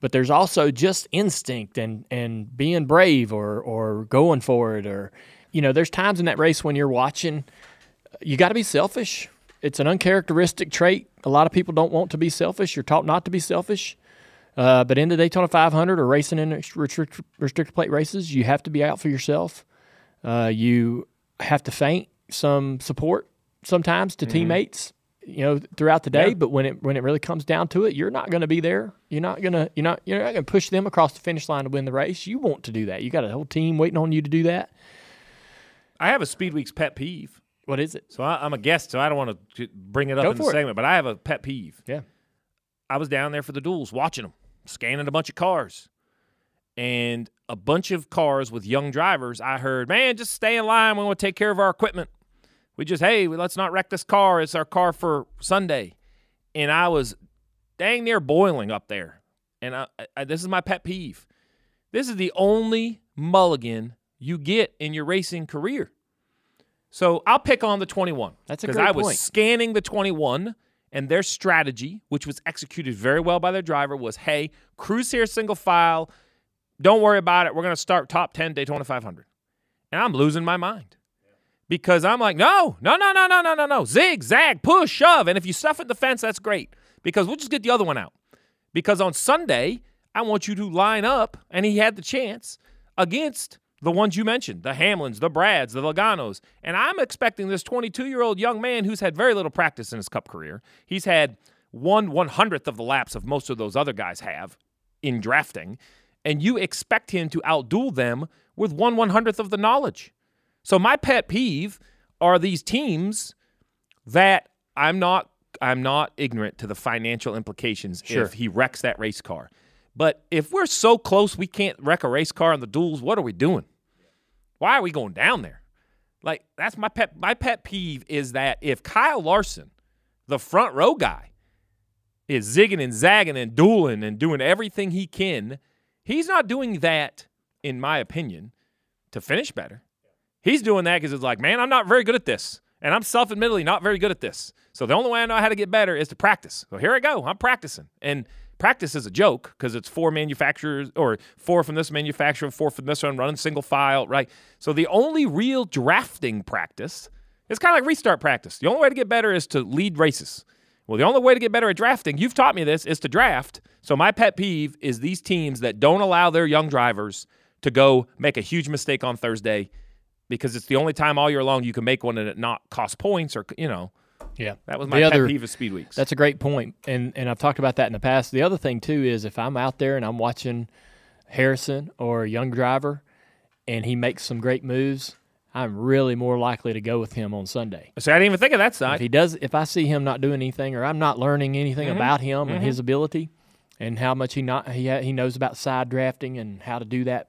But there's also just instinct and and being brave or or going for it or you know there's times in that race when you're watching you got to be selfish. It's an uncharacteristic trait. A lot of people don't want to be selfish. You're taught not to be selfish. Uh, but in the Daytona 500 or racing in restrict, restricted plate races, you have to be out for yourself. Uh, you have to faint some support sometimes to teammates, you know, throughout the day. Yeah. But when it when it really comes down to it, you're not going to be there. You're not gonna you're not you're not going to push them across the finish line to win the race. You want to do that. You got a whole team waiting on you to do that. I have a Speed Weeks pet peeve. What is it? So I, I'm a guest, so I don't want to bring it up Go in the it. segment, but I have a pet peeve. Yeah. I was down there for the duels, watching them, scanning a bunch of cars, and a bunch of cars with young drivers. I heard, man, just stay in line. We want to take care of our equipment. We just, hey, let's not wreck this car. It's our car for Sunday. And I was dang near boiling up there. And I, I, this is my pet peeve. This is the only mulligan you get in your racing career. So I'll pick on the 21. That's a because I was point. scanning the 21 and their strategy, which was executed very well by their driver, was hey, cruise here single file. Don't worry about it. We're going to start top 10 Daytona 500. And I'm losing my mind because I'm like, no, no, no, no, no, no, no, no. Zig, zag, push, shove. And if you stuff in the fence, that's great because we'll just get the other one out. Because on Sunday, I want you to line up, and he had the chance against the ones you mentioned the Hamlins, the Brads, the Logano's. And I'm expecting this 22 year old young man who's had very little practice in his cup career. He's had one one hundredth of the laps of most of those other guys have in drafting. And you expect him to outduel them with one one hundredth of the knowledge. So my pet peeve are these teams that I'm not I'm not ignorant to the financial implications Sure. if he wrecks that race car. But if we're so close we can't wreck a race car on the duels, what are we doing? Why are we going down there? Like that's my pet my pet peeve is that if Kyle Larson, the front row guy, is zigging and zagging and dueling and doing everything he can, he's not doing that, in my opinion, to finish better. He's doing that because it's like, man, I'm not very good at this. And I'm self admittedly not very good at this. So the only way I know how to get better is to practice. So here I go. I'm practicing. And practice is a joke because it's four manufacturers or four from this manufacturer, four from this one, running single file, right? So the only real drafting practice is kind of like restart practice. The only way to get better is to lead races. Well, the only way to get better at drafting, you've taught me this, is to draft. So my pet peeve is these teams that don't allow their young drivers to go make a huge mistake on Thursday because it's the only time all year long you can make one and it not cost points or you know. Yeah, That was The my pet other- peeve of speed weeks. That's a great point, and and I've talked about that in the past. The other thing too is if I'm out there and I'm watching Harrison or a young driver, and he makes some great moves, I'm really more likely to go with him on Sunday. See, I didn't even think of that side. If he does, if I see him not doing anything, or I'm not learning anything Mm-hmm. about him and his ability, and how much he not he ha- he knows about side drafting and how to do that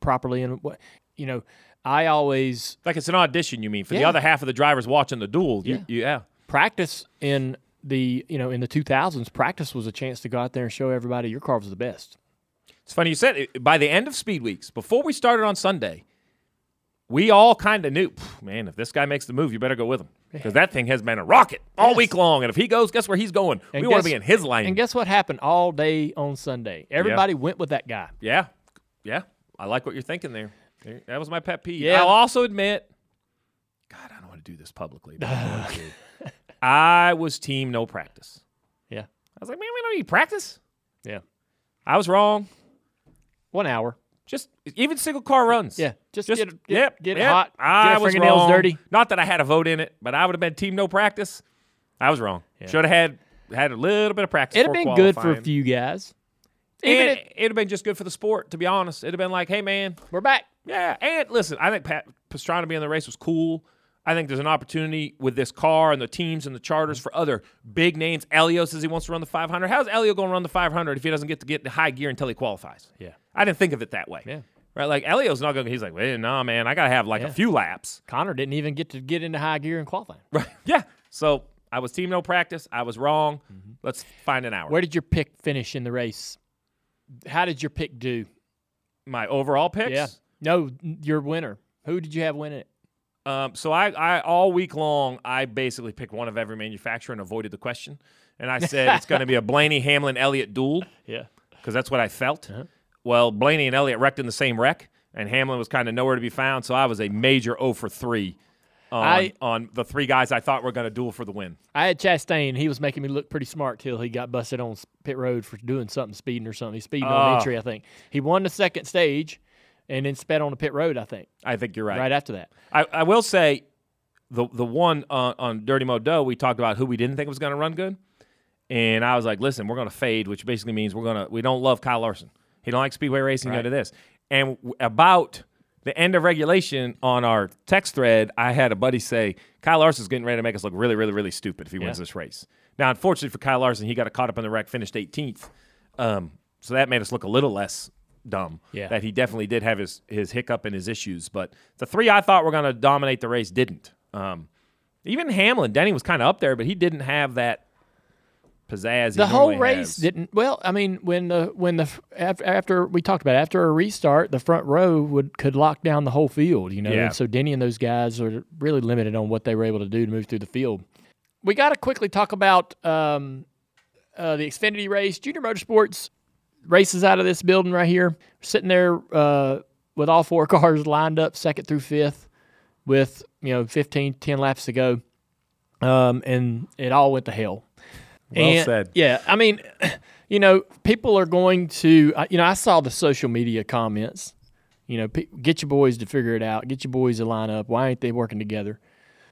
properly, and what you know, I always Like it's an audition, you mean, for the other half of the drivers watching the duel. You- Yeah. you- yeah. practice in the you know in the 2000s practice was a chance to go out there and show everybody your car was the best It's funny you said it. By the end of Speed Weeks, before we started on Sunday, we all kind of knew, man, if this guy makes the move, you better go with him. Because that thing has been a rocket all week long. And if he goes, guess where he's going? And we want to be in his lane. And guess what happened all day on Sunday? Everybody went with that guy. Yeah, yeah. I like what you're thinking there. That was my pet peeve. Yeah. I'll also admit, God, I don't want to do this publicly. But I. (laughs) I was team no practice. Yeah. I was like, man, we don't need practice. Yeah. I was wrong. One hour. Just even single car runs. Yeah, just get it- get- yep, get it yep. hot, I your was fingernails wrong. dirty. Not that I had a vote in it, but I would have been team no practice. I was wrong. Should have had had a little bit of practice. It'd have been good for a few guys. Even And if- it'd have been just good for the sport, to be honest. It'd have been like, hey man, we're back. Yeah, and listen, I think Pat Pastrana being in the race was cool. I think there's an opportunity with this car and the teams and the charters for other big names. Helio says he wants to run the 500. How's Helio going to run the 500 if he doesn't get to get the high gear until he qualifies? Yeah. I didn't think of it that way. Yeah. Right, like Helio's not going. to He's like, well, no, man, I got to have like Yeah. a few laps. Connor didn't even get to get into high gear in qualifying. (laughs) Right. Yeah. So I was team no practice. I was wrong. Let's find an hour. Mm-hmm. Where did your pick finish in the race? How did your pick do? My overall picks. Yeah. No, your winner. Who did you have winning it? Um, so I, I all week long, I basically picked one of every manufacturer and avoided the question. And I said it's going to be a (laughs) Blaney, Hamlin, Elliott duel Yeah. because that's what I felt. Well, Blaney and Elliott wrecked in the same wreck, and Hamlin was kind of nowhere to be found. So I was a major 0 for 3 on, I- on the three guys I thought were going to duel for the win. I had Chastain. He was making me look pretty smart till he got busted on pit road for doing something, speeding or something. He's speeding on Oh. entry, I think. He won the second stage and then sped on the pit road, I think, I think you're right. right after that. I, I will say the the one on, on Dirty Mo Dough, we talked about who we didn't think was going to run good. And I was like, listen, we're going to fade, which basically means we're going to, we don't love Kyle Larson. He don't like speedway racing, none of this. And w- about the end of regulation on our text thread, I had a buddy say, Kyle Larson's getting ready to make us look really, really, really stupid if he wins this race. Now, unfortunately for Kyle Larson, he got caught up in the wreck, finished 18th. Um, so that made us look a little less dumb. Yeah. That he definitely did have his, his hiccup and his issues. But the three I thought were going to dominate the race didn't. Um, even Hamlin, Denny was kind of up there, but he didn't have that pizzazz. the whole race has. didn't. Well, I mean, when the when the after, after we talked about it, after a restart, the front row would could lock down the whole field. You know, Yeah. and so Denny and those guys are really limited on what they were able to do to move through the field. We got to quickly talk about um, uh, the Xfinity race, Junior Motorsports races out of this building right here, sitting there uh, with all four (laughs) cars lined up, second through fifth, with you know 15, 10 laps to go, um, and it all went to hell. Well And- said. Yeah, I mean, (clears throat) you know, people are going to, you know, I saw the social media comments. You know, get your boys to figure it out. Get your boys to line up. Why ain't they working together?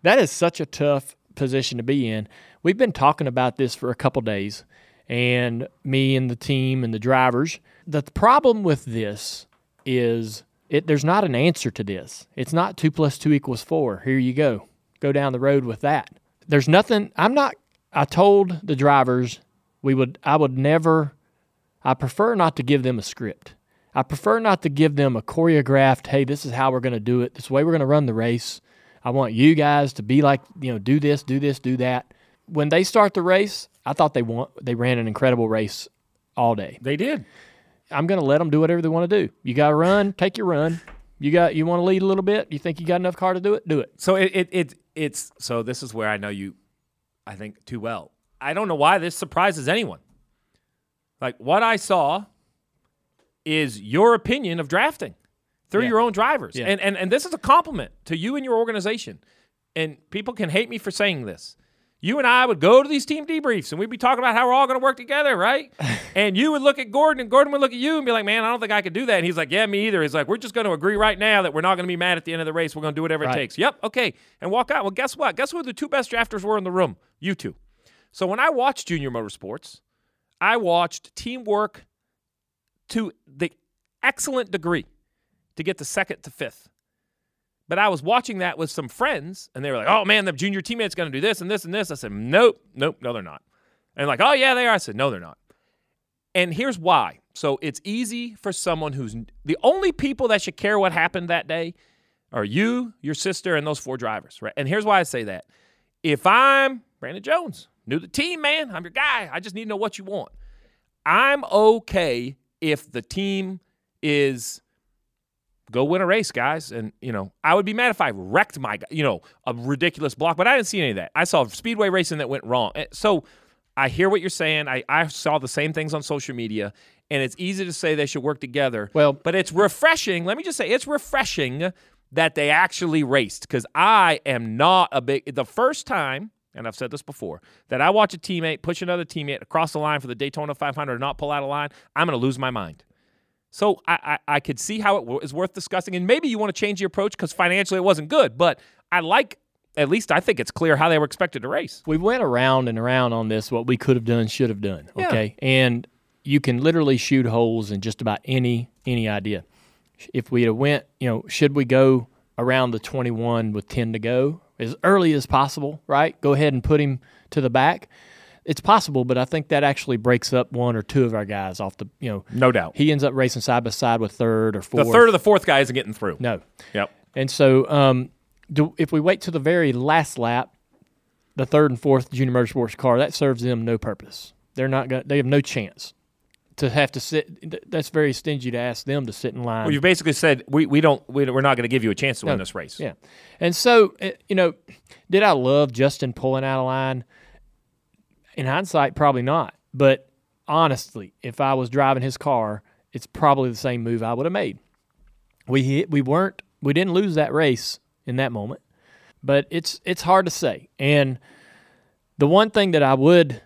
That is such a tough position to be in. We've been talking about this for a couple days, and me and the team and the drivers. The problem with this is it. There's not an answer to this. It's not two plus two equals four. Here you go. Go down the road with that. There's nothing. I'm not. I told the drivers we would. I would never. I prefer not to give them a script. I prefer not to give them a choreographed. Hey, this is how we're going to do it. This way we're going to run the race. I want you guys to be like, you know, do this, do this, do that. When they start the race, I thought they want they ran an incredible race all day. They did. I'm going to let them do whatever they want to do. You got to run, take your run. You got you want to lead a little bit. You think you got enough car to do it? Do it. So it, it it it's so this is where I know you, I think too well. I don't know why this surprises anyone. Like what I saw is your opinion of drafting through Yeah. your own drivers, Yeah. and and and this is a compliment to you and your organization. And people can hate me for saying this. You and I would go to these team debriefs and we'd be talking about how we're all going to work together, right? (laughs) and you would look at Gordon and Gordon would look at you and be like, man, I don't think I could do that. And he's like, yeah, me either. He's like, we're just going to agree right now that we're not going to be mad at the end of the race. We're going to do whatever Right. it takes. Yep. Okay. And walk out. Well, guess what? Guess who the two best drafters were in the room? You two. So when I watched Junior Motorsports, I watched teamwork to the excellent degree to get to second to fifth. But I was watching that with some friends, and they were like, "Oh man, the junior teammate's going to do this and this and this." I said, "Nope, nope, no, they're not." And like, "Oh yeah, they are." I said, "No, they're not." And here's why. So it's easy for someone who's the only people that should care what happened that day are you, your sister, and those four drivers, right? And here's why I say that. If I'm Brandon Jones, new to the team, man, I'm your guy. I just need to know what you want. I'm okay if the team is go win a race, guys. And you know, I would be mad if I wrecked my, you know, a ridiculous block, but I didn't see any of that. I saw speedway racing that went wrong. Eh, So I hear what you're saying. I, I saw the same things on social media, and it's easy to say they should work together. Well- but it's refreshing. Let me just say, it's refreshing that they actually raced because I am not a big. The first time, and I've said this before, that I watch a teammate push another teammate across the line for the Daytona 500 and not pull out a line, I'm going to lose my mind. So I, I, I could see how it w- is worth discussing, and maybe you want to change your approach because financially it wasn't good. But I like, at least I think it's clear how they were expected to race. we went around and around on this what we could have done should have done Yeah. okay and you can literally shoot holes in just about any any idea if we had went you know should we go around the 21 with 10 to go as early as possible right go ahead and put him to the back it's possible but i think that actually breaks up one or two of our guys off the you know No doubt. he ends up racing side by side with third or fourth. The third or the fourth guy isn't getting through. no Yep. and so, um, do, if we wait to the very last lap, the third and fourth junior motorsports car, that serves them no purpose. They're not going. They have no chance to have to sit. That's very stingy to ask them to sit in line. Well, you basically said we, we don't we, we're not going to give you a chance to win this race. Yeah. And so, uh, you know, did I love Justin pulling out of line? In hindsight, probably not. But honestly, if I was driving his car, it's probably the same move I would have made. We hit, we weren't we didn't lose that race in that moment, but it's it's hard to say. And the one thing that I would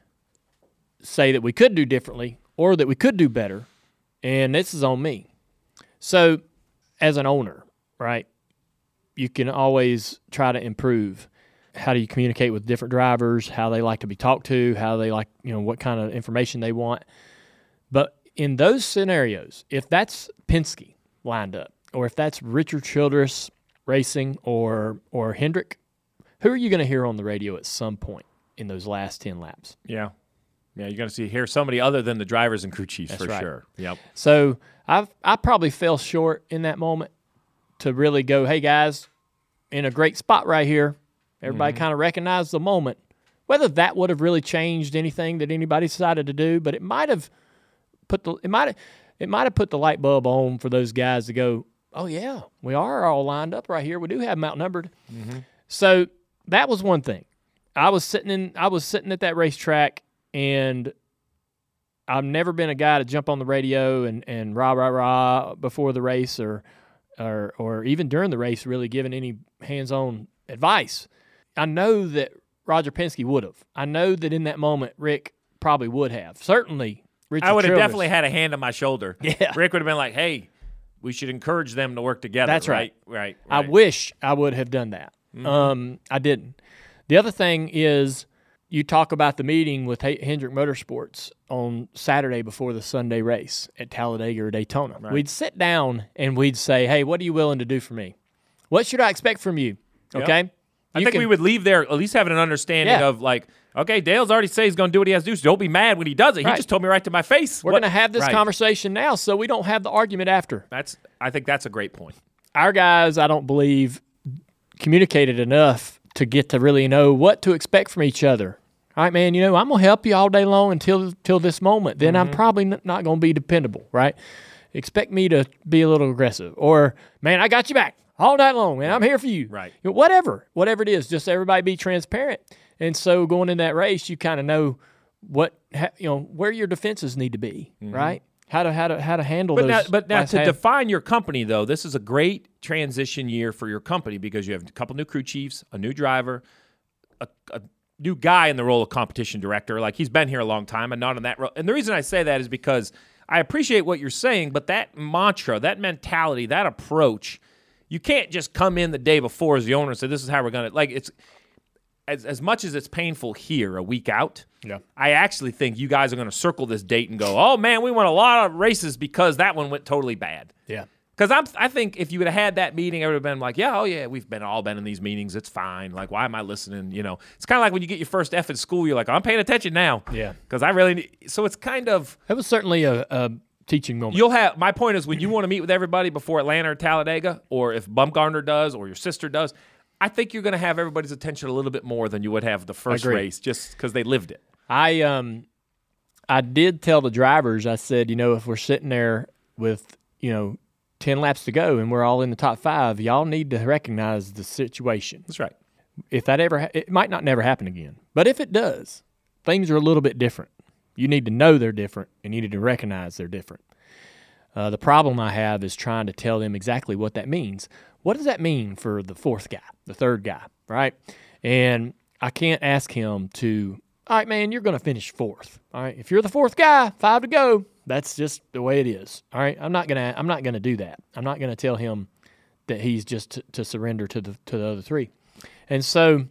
say that we could do differently or that we could do better, and this is on me. So, as an owner, right? you can always try to improve. How do you communicate with different drivers? How they like to be talked to? How they like, you know, what kind of information they want. But in those scenarios, if that's Penske lined up, or if that's Richard Childress Racing or or Hendrick, who are you going to hear on the radio at some point in those last ten laps? Yeah. Yeah, you're going to see hear somebody other than the drivers and crew chiefs That's for right. sure. Yep. So I I probably fell short in that moment to really go, hey guys, in a great spot right here. Everybody mm-hmm. kind of recognized the moment. Whether that would have really changed anything that anybody decided to do, but it might have put the it might have it might have put the light bulb on for those guys to go, oh yeah, we are all lined up right here. We do have them outnumbered. Mm-hmm. So that was one thing. I was sitting in I was sitting at that racetrack and I've never been a guy to jump on the radio and, and rah rah rah before the race or or or even during the race really giving any hands on advice. I know that Roger Penske would have. I know that in that moment Rick probably would have. Certainly Richard I would have Childress. definitely had a hand on my shoulder. (laughs) Yeah. Rick would have been like, "Hey, we should encourage them to work together." That's right. Right. I right. wish I would have done that. Mm-hmm. Um, I didn't. The other thing is, you talk about the meeting with Hendrick Motorsports on Saturday before the Sunday race at Talladega or Daytona. We'd sit down and we'd say, "Hey, what are you willing to do for me? What should I expect from you?" Okay. I think can- we would leave there at least having an understanding Yeah. of like, okay, Dale's already said he's going to do what he has to do. So don't be mad when he does it. He just told me right to my face. We're going to have this Right. conversation now, so we don't have the argument after. That's. I think that's a great point. our guys, I don't believe, communicated enough to get to really know what to expect from each other. All right, man, you know, I'm going to help you all day long until until this moment. Then I'm mm-hmm. probably n- not going to be dependable, right? Expect me to be a little aggressive. Or, man, I got you back all night long, man. I'm here for you. Right. You know, whatever, whatever it is, just everybody be transparent. And so going in that race, you kind of know what, you know, where your defenses need to be, mm-hmm. right? How to how to how to handle But those. now, but now to half. define your company, though, this is a great transition year for your company because you have a couple new crew chiefs, a new driver, a, a new guy in the role of competition director. Like he's been here a long time and not in that role. And the reason I say that is because I appreciate what you're saying, but that mantra, that mentality, that approach, you can't just come in the day before as the owner and say, "This is how we're gonna." Like it's as as much as it's painful here a week out. Yeah. I actually think you guys are going to circle this date and go, "Oh man, we won a lot of races because that one went totally bad." yeah. Because I'm, I think if you would have had that meeting, I would have been like, "Yeah, oh yeah, we've been all been in these meetings. It's fine. Like, why am I listening? You know, it's kind of like when you get your first F in school. You're like, I'm paying attention now. Yeah. Because I really. Need, so it's kind of It was certainly a, a teaching moment. you'll have. My point is when you want to meet with everybody before Atlanta or Talladega, or if Bumgarner does, or your sister does. I think you're going to have everybody's attention a little bit more than you would have the first Agreed. race, just because they lived it. I um I did tell the drivers, I said, you know, if we're sitting there with, you know, 10 laps to go and we're all in the top five, y'all need to recognize the situation. That's right. If that ever, ha- it might not never happen again. But if it does, things are a little bit different. You need to know they're different and you need to recognize they're different. Uh, the problem I have is trying to tell them exactly what that means. What does that mean for the fourth guy, the third guy, right? And I can't ask him to, all right, man, you're going to finish fourth. All right, if you're the fourth guy, five to go. That's just the way it is. All right, I'm not gonna, I'm not gonna do that. I'm not gonna tell him that he's just to, to surrender to the to the other three. And so,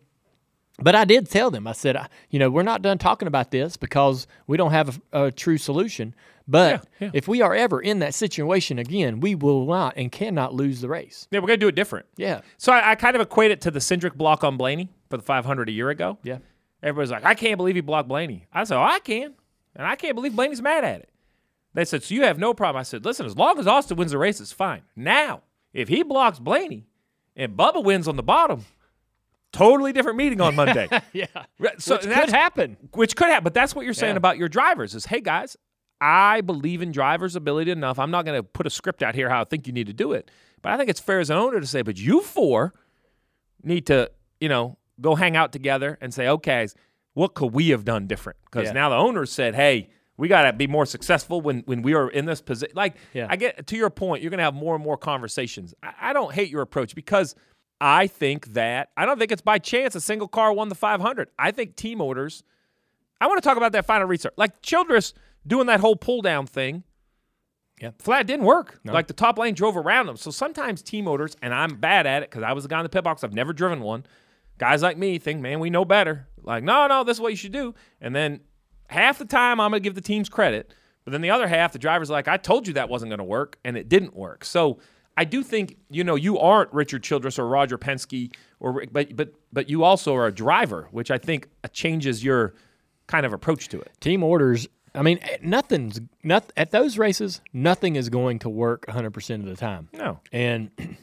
but I did tell them. I said, I- you know, we're not done talking about this because we don't have a, a true solution. But Yeah, yeah. if we are ever in that situation again, we will not and cannot lose the race. Yeah, we're gonna do it different. Yeah. So I, I kind of equate it to the Cindric block on Blaney for the 500 a year ago. Yeah. Everybody's like, I can't believe he blocked Blaney. I said, oh, I can. And I can't believe Blaney's mad at it. They said, so you have no problem. I said, listen, as long as Austin wins the race, it's fine. Now, if he blocks Blaney and Bubba wins on the bottom, totally different meeting on Monday. (laughs) yeah. So Which could happen. Which could happen. But that's what you're saying Yeah. about your drivers is, hey, guys, I believe in drivers' ability enough. I'm not going to put a script out here how I think you need to do it. But I think it's fair as an owner to say, but you four need to, you know, go hang out together and say, okay, what could we have done different? Because Yeah. now the owners said, hey, we got to be more successful when, when we are in this position. Like, Yeah. I get to your point, you're going to have more and more conversations. I, I don't hate your approach because I think that, I don't think it's by chance a single car won the 500. I think team orders. I want to talk about that final restart. Like Childress doing that whole pull down thing. Yeah. Flat didn't work. Like the top lane drove around them. So sometimes team orders, and I'm bad at it because I was the guy in the pit box. I've never driven one. Guys like me think, man, we know better. Like, no, no, this is what you should do. And then half the time I'm gonna give the teams credit, but then the other half, the driver's like, I told you that wasn't gonna work, and it didn't work. So I do think, you know, you aren't Richard Childress or Roger Penske, or but but but you also are a driver, which I think changes your kind of approach to it. Team orders. I mean, nothing's not at those races. Nothing is going to work 100 percent of the time. No. And (clears throat)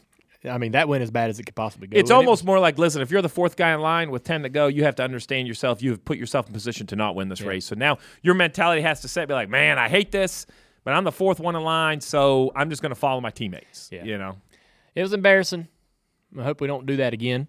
I mean, that went as bad as it could possibly go. It's And it almost more like, listen, if you're the fourth guy in line with 10 to go, you have to understand yourself. You have put yourself in position to not win this race. So now your mentality has to set be like, man, I hate this, but I'm the fourth one in line, so I'm just going to follow my teammates. Yeah. You know? It was embarrassing. I hope we don't do that again.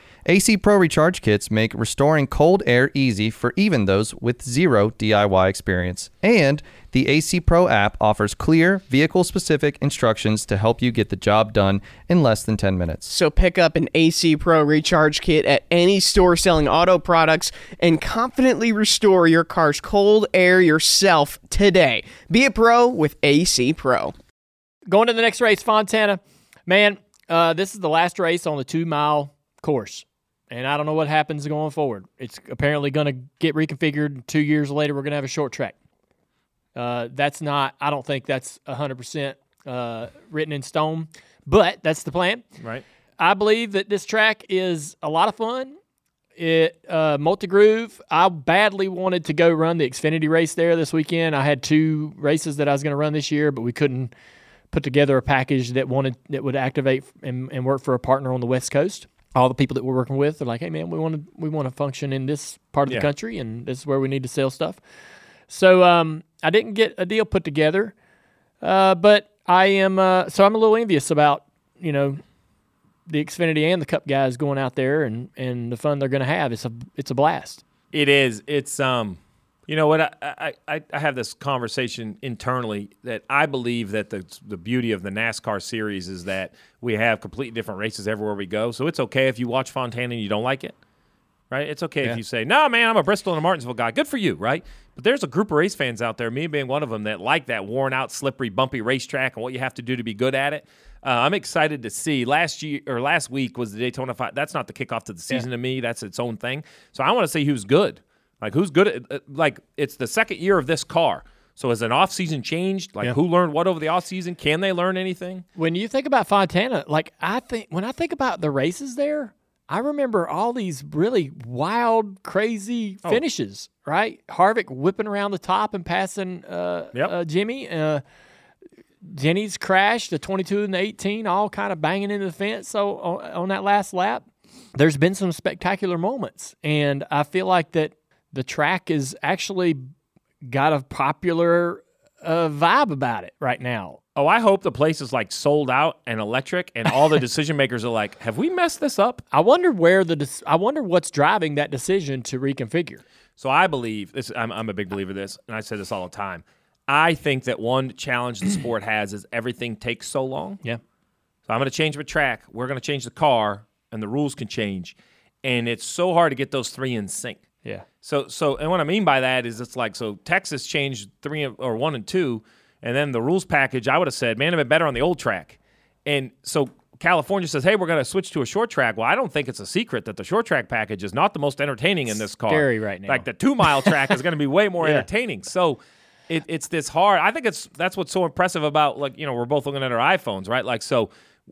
AC Pro recharge kits make restoring cold air easy for even those with zero DIY experience. And the AC Pro app offers clear, vehicle specific instructions to help you get the job done in less than 10 minutes. So pick up an AC Pro recharge kit at any store selling auto products and confidently restore your car's cold air yourself today. Be a pro with AC Pro. Going to the next race, Fontana. Man, uh, this is the last race on the two mile course. And I don't know what happens going forward. It's apparently going to get reconfigured. Two years later, we're going to have a short track. Uh, that's not, I don't think that's 100% uh, written in stone, but that's the plan. Right. I believe that this track is a lot of fun. It uh, multi groove. I badly wanted to go run the Xfinity race there this weekend. I had two races that I was going to run this year, but we couldn't put together a package that wanted that would activate and, and work for a partner on the West Coast. All the people that we're working with are like, "Hey, man, we want to we want to function in this part of Yeah. the country, and this is where we need to sell stuff." So um, I didn't get a deal put together, uh, but I am uh, so I'm a little envious about you know the Xfinity and the Cup guys going out there and, and the fun they're going to have. It's a it's a blast. It is. It's um, you know what? I, I I I have this conversation internally that I believe that the the beauty of the NASCAR series is that we have completely different races everywhere we go. So it's okay if you watch Fontana and you don't like it. right? It's okay Yeah. if you say, "No, man, I'm a Bristol and a Martinsville guy." Good for you, right? But there's a group of race fans out there, me being one of them, that like that worn out, slippery, bumpy racetrack and what you have to do to be good at it. Uh, I'm excited to see. Last year or last week was the Daytona 5. That's not the kickoff to the season to me. That's its own thing. So I want to see who's good. Like who's good at uh, like it's the second year of this car. So has an off season changed? Like Yeah. who learned what over the off season? Can they learn anything? When you think about Fontana, like I think when I think about the races there, I remember all these really wild, crazy Oh. finishes. Right, Harvick whipping around the top and passing uh, Yep. uh, Jimmie. Uh, Denny's crash, the 22 and the 18, all kind of banging into the fence. So on, on that last lap, there's been some spectacular moments, and I feel like that the track is actually got a popular uh, vibe about it right now. Oh, I hope the place is like sold out and electric, and all the decision makers are like, "Have we messed this up?" I wonder where the dec- I wonder what's driving that decision to reconfigure. So I believe this. I'm, I'm a big believer of this, and I say this all the time. I think that one challenge the (clears throat) sport has is everything takes so long. Yeah. So I'm going to change the track. We're going to change the car, and the rules can change, and it's so hard to get those three in sync. Yeah. So so and what I mean by that is it's like so Texas changed three or one and two, and then the rules package I would have said, man, it'd been better on the old track. And so California says, hey, we're going to switch to a short track. Well, I don't think it's a secret that the short track package is not the most entertaining in this car. Scary right now. Like the two mile track is going to be way more (laughs) Yeah. entertaining. So. It, it's this hard. I think it's that's what's so impressive about like you know we're both looking at our iPhones, right? Like so,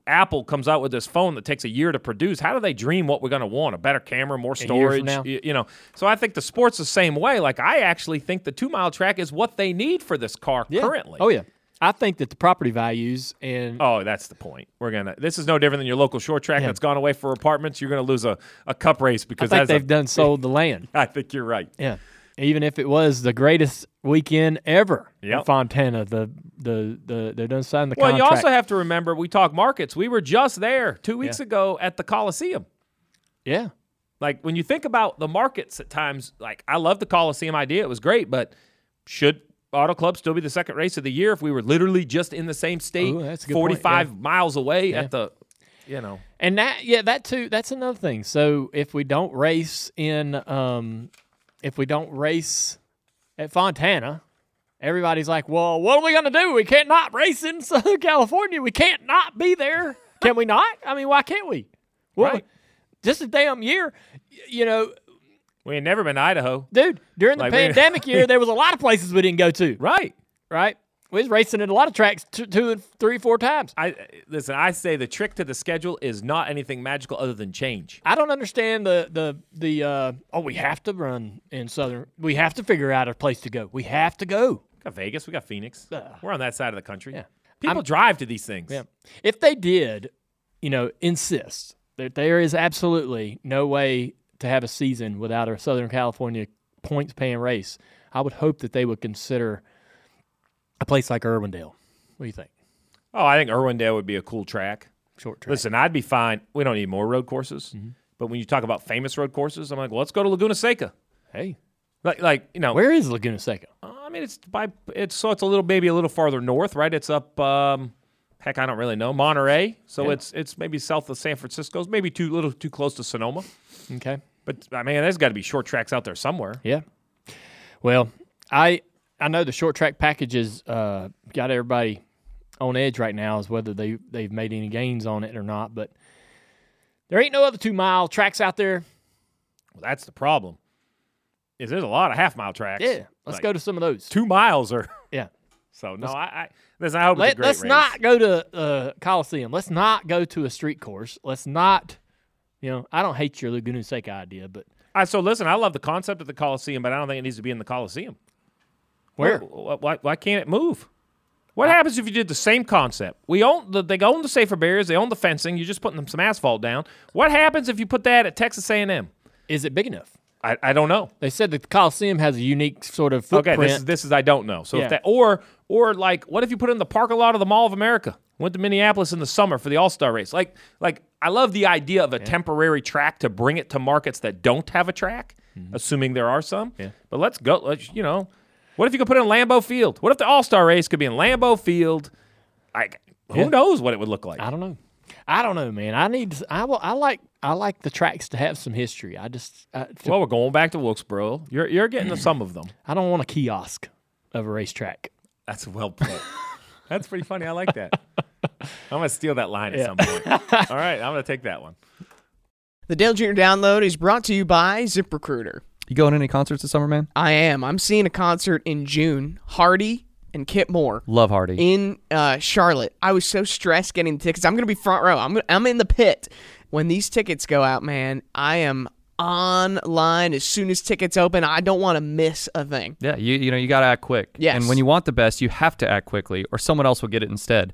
Apple comes out with this phone that takes a year to produce. How do they dream what we're going to want? A better camera, more storage, now. y- you know. So I think the sport's the same way. Like I actually think the two mile track is what they need for this car currently. Oh yeah. I think that the property values and Oh, that's the point. We're gonna. This is no different than your local short track Yeah. that's gone away for apartments. You're gonna lose a, a cup race I because think that's they've done sold (laughs) the land. I think you're right. Yeah. Even if it was the greatest weekend ever in Fontana, the the the they done signed the Well, contract. you also have to remember we talk markets. We were just there two weeks Yeah. ago at the Coliseum. yeah. Like when you think about the markets at times, like I love the Coliseum idea. It was great, but should Auto Club still be the second race of the year if we were literally just in the same state, Ooh, a point, 45 miles away Yeah. at the, you know. And that, yeah, that too. That's another thing. So if we don't race in, um, if we don't race at Fontana, everybody's like, "Well, what are we gonna do? We can't not race in (laughs) Southern California. We can't not be there. Can we not? I mean, why can't we? Well, Right. just a damn year, you know, We ain't never been to Idaho. dude. During the Like, (laughs) pandemic year, there was a lot of places we didn't go to. Right. Right? We was racing in a lot of tracks two, two and three, four times. I listen. I say the trick to the schedule is not anything magical other than change. I don't understand the the the uh, oh we have to run in southern we have to figure out a place to go we have to go We got Vegas. We got Phoenix. Ugh. We're on that side of the country. Yeah. People I'm- drive to these things. yeah if they did you know insist that there is absolutely no way to have a season without a Southern California points paying race I would hope that they would consider a place like Irwindale what do you think Oh, I think Irwindale would be a cool track. short track Listen, I'd be fine. We don't need more road courses. Mm-hmm. But when you talk about famous road courses, I'm like, well, let's go to Laguna Seca. hey Like, like you know, where is Laguna Seca Uh, I mean, it's by it's so it's a little maybe a little farther north, right? It's up. Um, heck, I don't really know Monterey. So Yeah. it's it's maybe south of San Francisco. It's maybe too little too close to Sonoma. okay But I mean, there's got to be short tracks out there somewhere. Yeah. Well, I I know the short track packages uh, got everybody on edge right now is whether they they've made any gains on it or not. But there ain't no other two mile tracks out there. Well, that's the problem. Is there's a lot of half mile tracks. Yeah, let's Like, go to some of those. Two miles or (laughs) Yeah. so. No, I, I listen. I hope Let, great let's race. not go to uh, Coliseum. Let's not go to a street course. Let's not. You know, I don't hate your Laguna Seca idea, but Uh, so listen, I love the concept of the Coliseum, but I don't think it needs to be in the Coliseum. Where? Why, why, why can't it move? What happens if you did the same concept? We own the, they own the safer barriers, they own the fencing. You're just putting them some asphalt down. What happens if you put that at Texas A&M? Is it big enough? I, I don't know. They said that the Coliseum has a unique sort of Okay, footprint. this is this is I don't know. So Yeah. if that or or like what if you put it in the parking lot of the Mall of America? Went to Minneapolis in the summer for the All Star race. Like like I love the idea of a temporary track to bring it to markets that don't have a track, assuming there are some. Mm-hmm. Yeah. But let's go. Let's you know, what if you could put it in Lambeau Field? What if the All Star race could be in Lambeau Field? Like who Yeah. knows what it would look like? I don't know. I don't know, man. I need. I will. I like. I like the tracks to have some history. I just. I, to- Well, we're going back to Wilkesboro. You're you're getting to some of them. (clears throat) I don't want a kiosk of a racetrack. That's well put. (laughs) That's pretty funny. I like that. I'm gonna steal that line at some point. All right, I'm gonna take that one. The Dale Jr. Download is brought to you by ZipRecruiter. You going to any concerts this summer, man? I am. I'm seeing a concert in June. Hardy and Kip Moore Love Hardy. in uh, Charlotte. I was so stressed getting the tickets. I'm gonna be front row. I'm gonna, I'm in the pit when these tickets go out. Man, I am online as soon as tickets open. I don't want to miss a thing. Yeah, you you know you got to act quick. Yes. And when you want the best, you have to act quickly, or someone else will get it instead.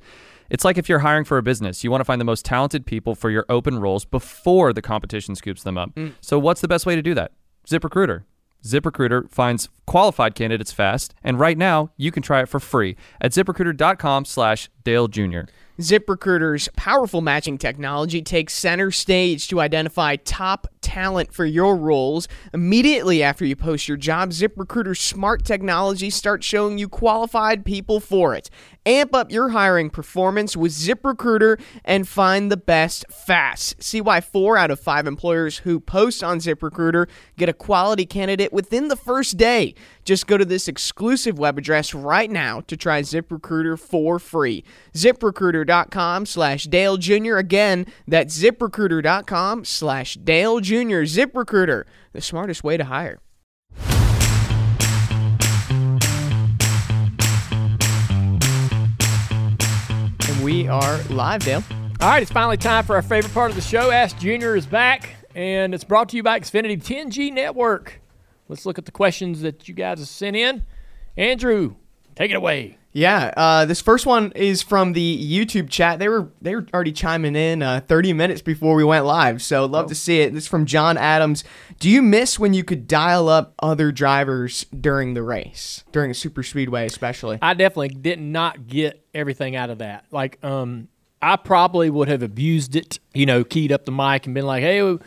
It's like if you're hiring for a business, you want to find the most talented people for your open roles before the competition scoops them up. So what's the best way to do that? ZipRecruiter. ZipRecruiter finds qualified candidates fast, and right now you can try it for free at ZipRecruiter.com/slash Dale Jr. ZipRecruiter's powerful matching technology takes center stage to identify top talent for your roles. Immediately after you post your job, ZipRecruiter's smart technology starts showing you qualified people for it. Amp up your hiring performance with ZipRecruiter and find the best fast. See why four out of five employers who post on ZipRecruiter get a quality candidate within the first day. Just go to this exclusive web address right now to try ZipRecruiter for free. ZipRecruiter.com slash Dale Jr. Again, that's ZipRecruiter.com slash Dale Jr. ZipRecruiter, the smartest way to hire. We are live, Dale. All right, it's finally time for our favorite part of the show. Ask Junior is back, and it's brought to you by Xfinity 10G Network. Let's look at the questions that you guys have sent in. Andrew, take it away. Yeah, uh, this first one is from the YouTube chat. They were they were already chiming in uh, 30 minutes before we went live, so love to see it. This is from John Adams. Do you miss when you could dial up other drivers during the race, during a super speedway, especially? I definitely did not get everything out of that. Like, um, I probably would have abused it, you know, keyed up the mic and been like, "Hey,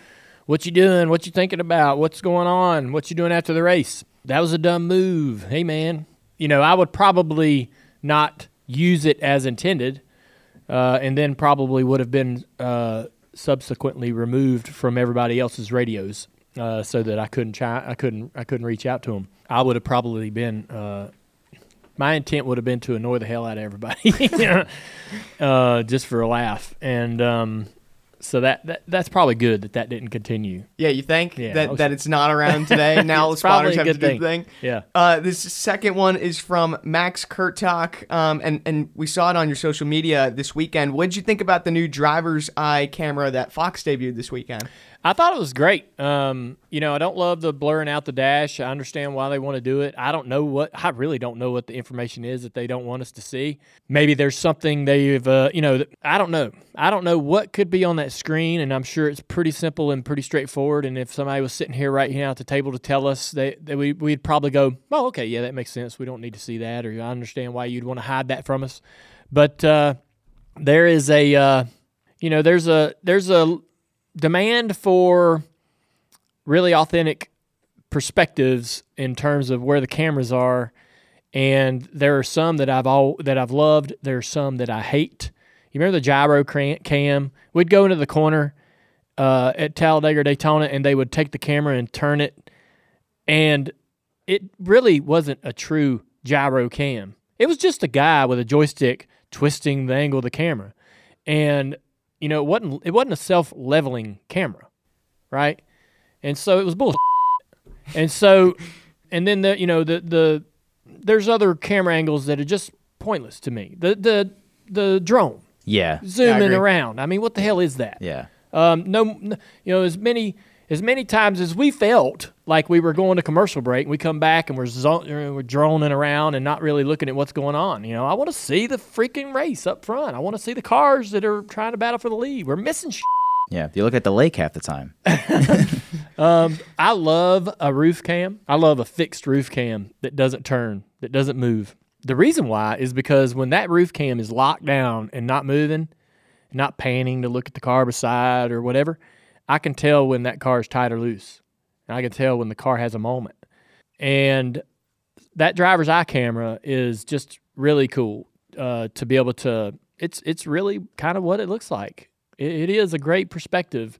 what you doing? What you thinking about? What's going on? What you doing after the race? That was a dumb move. Hey, man, you know, I would probably not use it as intended, uh, and then probably would have been uh, subsequently removed from everybody else's radios, uh, so that I couldn't I couldn't I couldn't reach out to them. I would have probably been. Uh, my intent would have been to annoy the hell out of everybody, (laughs) uh, just for a laugh, and um, so that, that that's probably good that that didn't continue. Yeah, you think Yeah, that, that it's not around today? (laughs) Now the spotters a have to good do thing. the thing. Yeah. Uh, this second one is from Max Kurtok, um, and and we saw it on your social media this weekend. What did you think about the new driver's eye camera that Fox debuted this weekend? I thought it was great. Um, you know, I don't love the blurring out the dash. I understand why they want to do it. I don't know what I really don't know what the information is that they don't want us to see. Maybe there's something they've uh, you know, I don't know. I don't know what could be on that screen and I'm sure it's pretty simple and pretty straightforward and if somebody was sitting here right here at the table to tell us they, they we, we'd probably go, "Oh, okay, yeah, that makes sense. We don't need to see that or I understand why you'd want to hide that from us." But uh, there is a uh, you know, there's a there's a demand for really authentic perspectives in terms of where the cameras are and there are some that I've all that I've loved there are some that I hate. You remember the gyro cam? We'd go into the corner uh, at Talladega or Daytona and they would take the camera and turn it and it really wasn't a true gyro cam. It was just a guy with a joystick twisting the angle of the camera. And you know, it wasn't it wasn't a self leveling camera, right? And so it was bullshit. (laughs) and so, and then the you know the the there's other camera angles that are just pointless to me. The the the drone Yeah. zooming agree. around. I mean, what the hell is that? Yeah. Um, no, n- you know, as many as many times as we felt like we were going to commercial break, and we come back and we're zo- uh, we're droning around and not really looking at what's going on. You know, I want to see the freaking race up front. I want to see the cars that are trying to battle for the lead. We're missing. Shit. Yeah. You look at the lake half the time. (laughs) (laughs) um, I love a roof cam. I love a fixed roof cam that doesn't turn, that doesn't move. The reason why is because when that roof cam is locked down and not moving, not panning to look at the car beside or whatever, I can tell when that car is tight or loose. And I can tell when the car has a moment. And that driver's eye camera is just really cool uh, to be able to. It's it's really kind of what it looks like. It, it is a great perspective,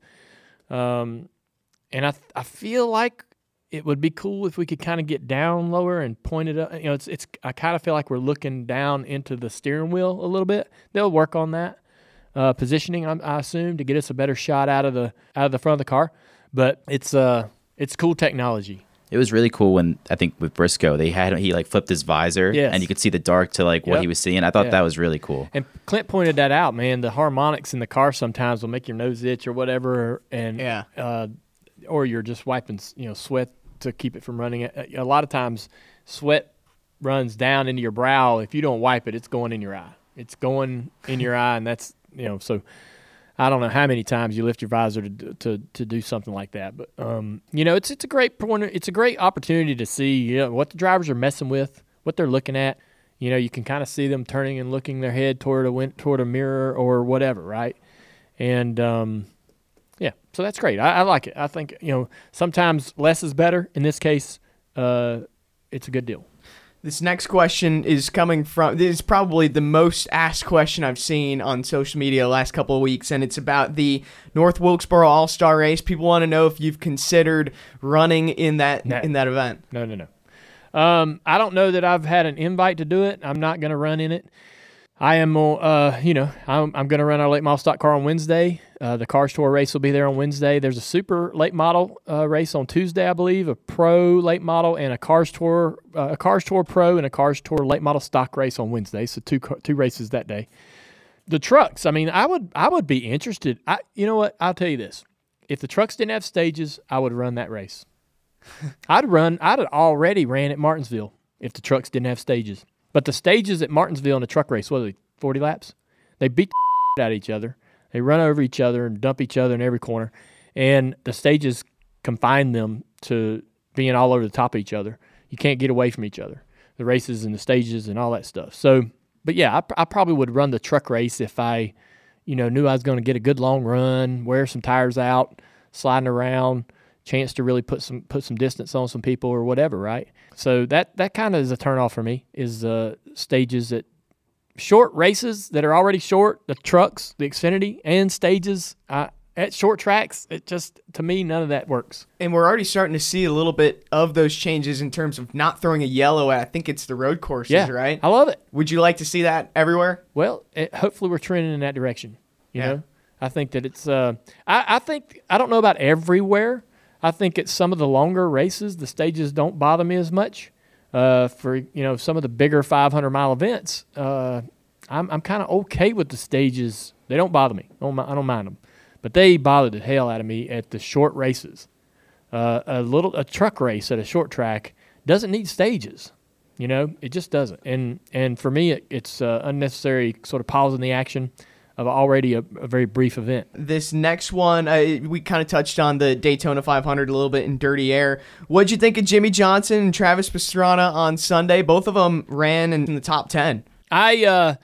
um, and I I feel like it would be cool if we could kind of get down lower and point it up. You know, it's it's. I kind of feel like we're looking down into the steering wheel a little bit. They'll work on that uh, positioning, I, I assume, to get us a better shot out of the out of the front of the car. But it's uh it's cool technology. It was really cool when I think with Briscoe they had he like flipped his visor Yes. and you could see the dark to like what Yep. he was seeing. I thought Yeah. that was really cool. And Clint pointed that out, man. The harmonics in the car sometimes will make your nose itch or whatever, and Yeah. uh, or you're just wiping, you know, sweat to keep it from running. A a lot of times, sweat runs down into your brow. If you don't wipe it, it's going in your eye. It's going in your eye, and that's you know. So I don't know how many times you lift your visor to to to do something like that, but um, you know, it's it's a great point. It's a great opportunity to see you know, what the drivers are messing with, what they're looking at. You know, you can kind of see them turning and looking their head toward a toward a mirror or whatever, right? And um, yeah, so that's great. I, I like it. I think you know sometimes less is better. In this case, uh, it's a good deal. This next question is coming from. This is probably the most asked question I've seen on social media the last couple of weeks, and it's about the North Wilkesboro All Star Race. People want to know if you've considered running in that No. in that event. No, no, no. Um, I don't know that I've had an invite to do it. I'm not going to run in it. I am, uh, you know, I'm, I'm going to run our late model stock car on Wednesday. Uh, the Cars Tour race will be there on Wednesday. There's a super late model uh, race on Tuesday, I believe, a pro late model and a Cars Tour, uh, a Cars Tour pro and a Cars Tour late model stock race on Wednesday. So two two races that day. The trucks, I mean, I would I would be interested. I, you know what? I'll tell you this: if the trucks didn't have stages, I would run that race. (laughs) I'd run. I'd already ran at Martinsville if the trucks didn't have stages. But the stages at Martinsville in a truck race, what are they? Forty laps. They beat the (laughs) out each other. They run over each other and dump each other in every corner, and the stages confine them to being all over the top of each other. You can't get away from each other. The races and the stages and all that stuff. So, but yeah, I, I probably would run the truck race if I, you know, knew I was going to get a good long run, wear some tires out, sliding around, chance to really put some put some distance on some people or whatever, right? So that that kind of is a turnoff for me. Is uh, stages at short races that are already short, the trucks, the Xfinity, and stages uh, at short tracks. It just to me none of that works. And we're already starting to see a little bit of those changes in terms of not throwing a yellow at. I think it's the road courses, Yeah, right? I love it. Would you like to see that everywhere? Well, it, hopefully we're trending in that direction. You Yeah. know, I think that it's. Uh, I, I think I don't know about everywhere. I think at some of the longer races, the stages don't bother me as much. Uh, for you know some of the bigger 500 mile events, uh, I'm I'm kind of okay with the stages. They don't bother me. I don't, I don't mind them, but they bother the hell out of me at the short races. Uh, a little a truck race at a short track doesn't need stages. You know, it just doesn't. And and for me, it, it's uh, unnecessary sort of pausing the action of already a, a very brief event. This next one, uh, we kind of touched on the Daytona 500 a little bit in Dirty Air. What'd you think of Jimmie Johnson and Travis Pastrana on Sunday? Both of them ran in the top 10. I uh,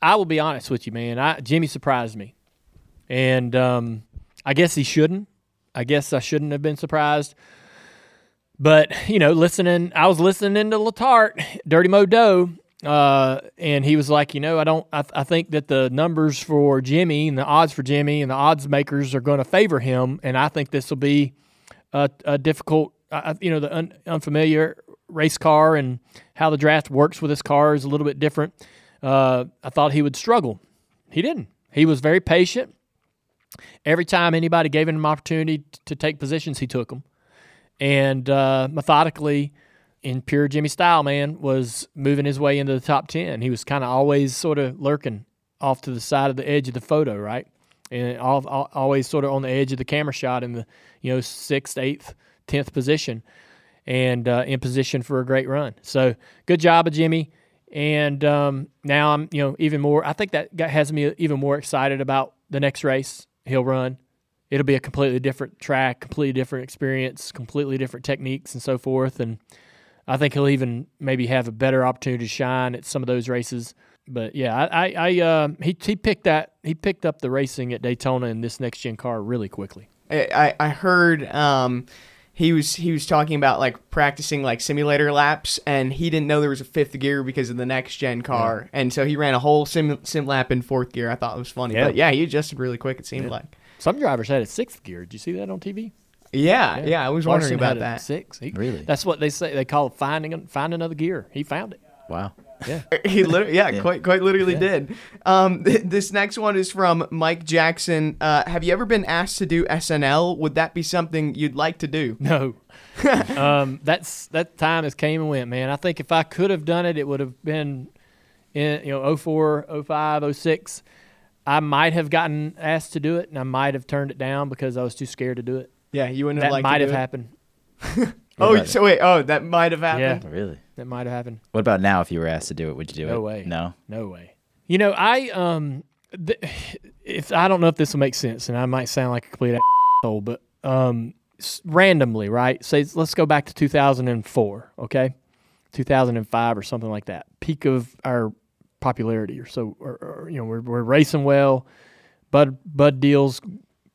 I will be honest with you, man. I Jimmie surprised me, and um, I guess he shouldn't. I guess I shouldn't have been surprised. But you know, listening, I was listening to Letarte, Dirty Mo Dough, uh, and he was like, you know, I don't, I, I think that the numbers for Jimmie and the odds for Jimmie and the odds makers are going to favor him, and I think this will be a, a difficult, uh, you know, the un, unfamiliar race car and how the draft works with this car is a little bit different. Uh, I thought he would struggle. He didn't. He was very patient. Every time anybody gave him an opportunity to take positions, he took them. And uh, methodically, in pure Jimmie style, man, was moving his way into the top 10. He was kind of always sort of lurking off to the side of the edge of the photo, right? And all, all, always sort of on the edge of the camera shot in the, you know, sixth, eighth, tenth position and uh, in position for a great run. So good job of Jimmie. And um, now I'm, you know, even more. I think that has me even more excited about the next race he'll run. It'll be a completely different track, completely different experience, completely different techniques, and so forth. And I think he'll even maybe have a better opportunity to shine at some of those races. But yeah, I, I, I uh, he he picked that he picked up the racing at Daytona in this next gen car really quickly. I, I heard um, he was he was talking about like practicing like simulator laps, and he didn't know there was a fifth gear because of the next gen car, and so he ran a whole sim sim lap in fourth gear. I thought it was funny, Yeah. but yeah, he adjusted really quick. It seemed Yeah. like. Some drivers had a sixth gear. Did you see that on TV? Yeah, yeah, I was wondering about had that. Six. He- Really? That's what they say. They call finding find another gear. He found it. Wow. Yeah. (laughs) he literally, yeah, Yeah. quite quite literally Yeah. did. Um, th- this next one is from Mike Jackson. Uh, have you ever been asked to do SNL? Would that be something you'd like to do? No. (laughs) um, that's that time has came and went, man. I think if I could have done it, it would have been in you know 04, 05, 06. I might have gotten asked to do it, and I might have turned it down because I was too scared to do it. Yeah, you wouldn't that have liked to might do have it? happened. Oh, about so wait, oh, that might have Yeah, happened. Really? that might have happened. What about now? If you were asked to do it, would you do it? No way. No. No way. You know, I um, th- (sighs) if I don't know if this will make sense, and I might sound like a complete asshole, but um, s- randomly, right? Say, let's go back to 2004, okay, 2005 or something like that, peak of our popularity, or so, or, or you know, we're we're racing well, Bud Bud deals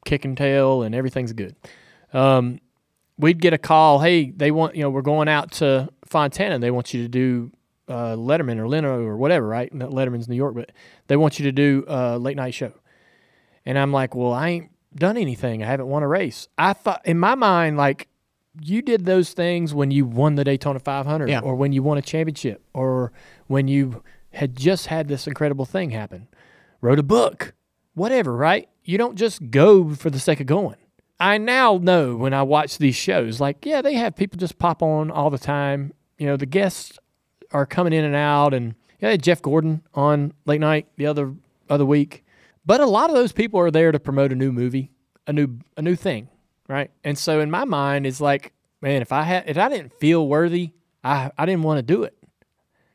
kicking tail, and everything's good. Um, we'd get a call, hey, they want, you know, we're going out to Fontana. They want you to do uh, Letterman or Leno or whatever, right? Not Letterman's New York, but they want you to do a late night show. And I'm like, well, I ain't done anything. I haven't won a race. I thought, in my mind, like, you did those things when you won the Daytona 500 Yeah. or when you won a championship or when you had just had this incredible thing happen, wrote a book, whatever, right? You don't just go for the sake of going. I now know when I watch these shows, like, yeah, they have people just pop on all the time. You know, the guests are coming in and out, and yeah, they had Jeff Gordon on late night the other other week. But a lot of those people are there to promote a new movie, a new a new thing, right? And so in my mind, it's like, man, if I had if I didn't feel worthy, I I didn't want to do it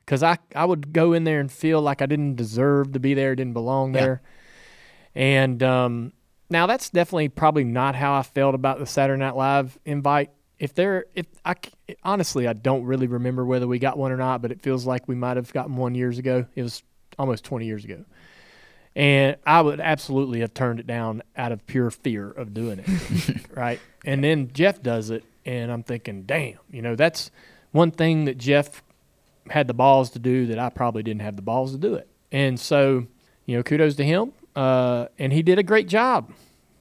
because I I would go in there and feel like I didn't deserve to be there, didn't belong Yeah. there. And um, now that's definitely probably not how I felt about the Saturday Night Live invite. If there, if I honestly, I don't really remember whether we got one or not, but it feels like we might have gotten one years ago. It was almost 20 years ago. And I would absolutely have turned it down out of pure fear of doing it. (laughs) right. And then Jeff does it, and I'm thinking, damn, you know, that's one thing that Jeff had the balls to do that I probably didn't have the balls to do it. And so, you know, kudos to him. Uh, and he did a great job,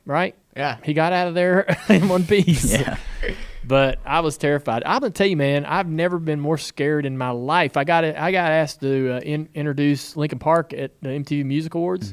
right? Yeah. He got out of there (laughs) in one piece. Yeah. But I was terrified. I'm gonna tell you, man. I've never been more scared in my life. I got I got asked to uh, in, introduce Linkin Park at the MTV Music Awards,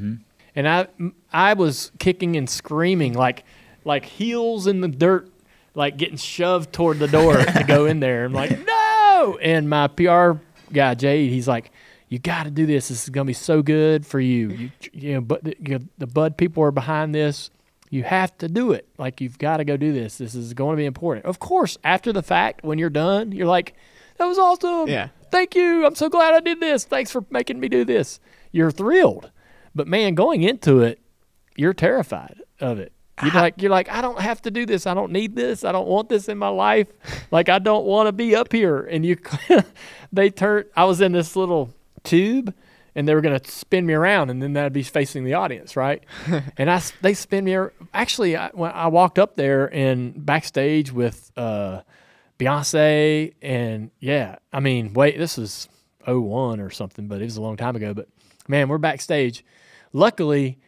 and I I was kicking and screaming like like heels in the dirt, like getting shoved toward the door to go in there. I'm like (laughs) no, and my PR guy Jade, he's like. You got to do this. This is gonna be so good for you. You, you know, but the, you know, the Bud people are behind this you have to do it. Like you've got to go do this. This is going to be important. Of course, after the fact, when you're done, you're like, "That was awesome. Yeah. Thank you. I'm so glad I did this. Thanks for making me do this." You're thrilled, but man, going into it, you're terrified of it. You're ah. like, you're like, I don't have to do this. I don't need this. I don't want this in my life. Like I don't want to be up here. And you, (laughs) they turn. I was in this little tube and they were going to spin me around and then that'd be facing the audience right? (laughs) And i they spin me actually I, when i walked up there and backstage with uh beyonce and yeah i mean wait this is 01 or something but it was a long time ago but man we're backstage. Luckily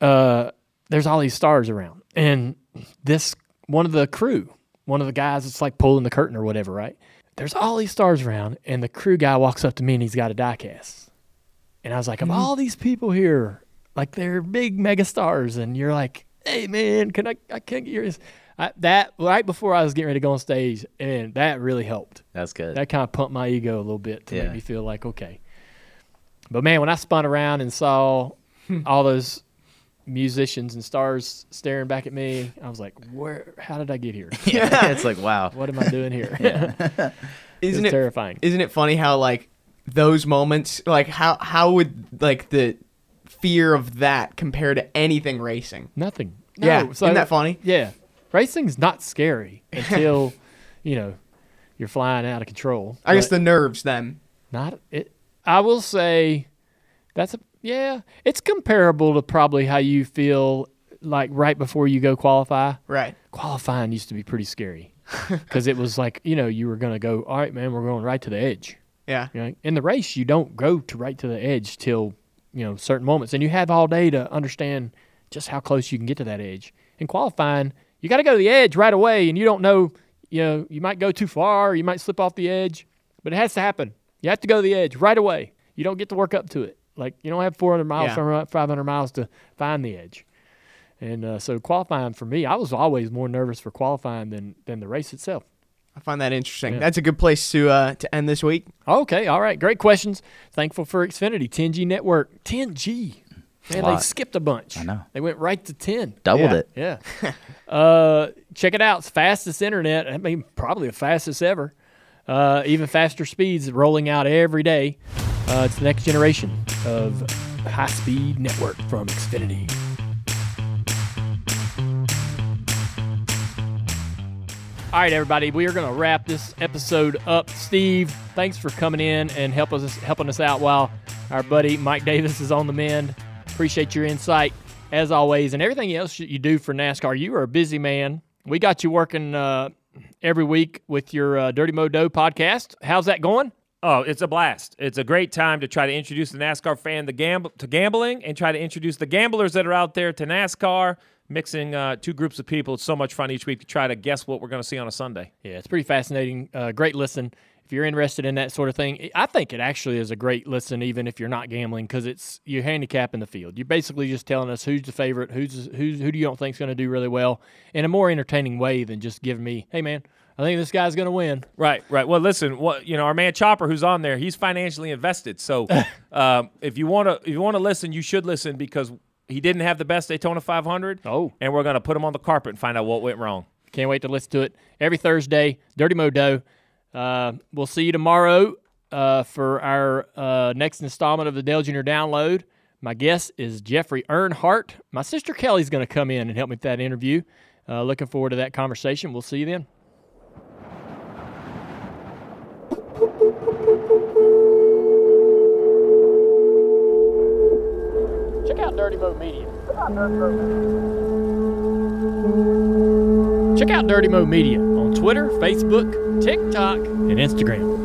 uh there's all these stars around and this one of the crew one of the guys that's like pulling the curtain or whatever right there's all these stars around and the crew guy walks up to me and he's got a diecast. and I was like, of mm-hmm. all these people here, like they're big mega stars, and you're like, hey man, can I I can't get yours. I, that right before I was getting ready to go on stage, and that really helped. That's good. That kind of pumped my ego a little bit to Yeah. make me feel like okay. But man, when I spun around and saw hmm. all those musicians and stars staring back at me, I was like, where? How did I get here? (laughs) yeah. It's like wow. what am I doing here? (laughs) Yeah. (laughs) Isn't It's it terrifying. Isn't it funny how like those moments, like how how would like the fear of that compare to anything racing? Nothing. Yeah, No, isn't that funny? Yeah, racing's not scary until you know you're flying out of control. I guess the nerves then. not it. I will say that's a yeah. It's comparable to probably how you feel like right before you go qualify. Right. Qualifying used to be pretty scary. (laughs) because it was like you know you were gonna go. All right, man, we're going right to the edge. Yeah. You know, in the race, you don't go to right to the edge till you know certain moments, and you have all day to understand just how close you can get to that edge. In qualifying, you got to go to the edge right away, and you don't know. You know, you might go too far, you might slip off the edge, but it has to happen. You have to go to the edge right away. You don't get to work up to it. Like you don't have 400 miles Yeah. or 500 miles to find the edge. And uh, so qualifying for me, I was always more nervous for qualifying than than the race itself. I find that interesting. Yeah. That's a good place to uh, to end this week. Okay, all right, great questions. Thankful for Xfinity 10G network, 10G. Man, they skipped a bunch. I know. They went right to 10. Doubled Yeah. it. Yeah. (laughs) uh, check it out. It's fastest internet. I mean, probably the fastest ever. Uh, even faster speeds rolling out every day. Uh, it's the next generation of high speed network from Xfinity. All right, everybody, we are going to wrap this episode up. Steve, thanks for coming in and help us helping us out while our buddy Mike Davis is on the mend. Appreciate your insight as always, and everything else you do for NASCAR. You are a busy man. We got you working uh, every week with your uh, Dirty Mo Dough podcast. How's that going? Oh, it's a blast. It's a great time to try to introduce the NASCAR fan to, gamble, to gambling and try to introduce the gamblers that are out there to NASCAR, mixing uh, two groups of people. It's so much fun each week to try to guess what we're going to see on a Sunday. Yeah, it's pretty fascinating. Uh, great listen. If you're interested in that sort of thing, I think it actually is a great listen, even if you're not gambling, because it's you handicap in the field. You're basically just telling us who's the favorite, who's who's who do you don't think is going to do really well, in a more entertaining way than just giving me, hey man, I think this guy's going to win. Right, right. Well, listen, what you know, our man Chopper, who's on there, he's financially invested. So, (laughs) um, if you want to, if you want to listen, you should listen because he didn't have the best Daytona 500. Oh. and we're gonna put him on the carpet and find out what went wrong. Can't wait to listen to it every Thursday. Dirty Mo Dough. Uh, we'll see you tomorrow uh, for our uh, next installment of the Dale Jr. Download. My guest is Jeffrey Earnhardt. My sister Kelly's going to come in and help me with that interview. Uh, looking forward to that conversation. We'll see you then. Media. Check out Dirty Mo Media on Twitter, Facebook, TikTok, and Instagram.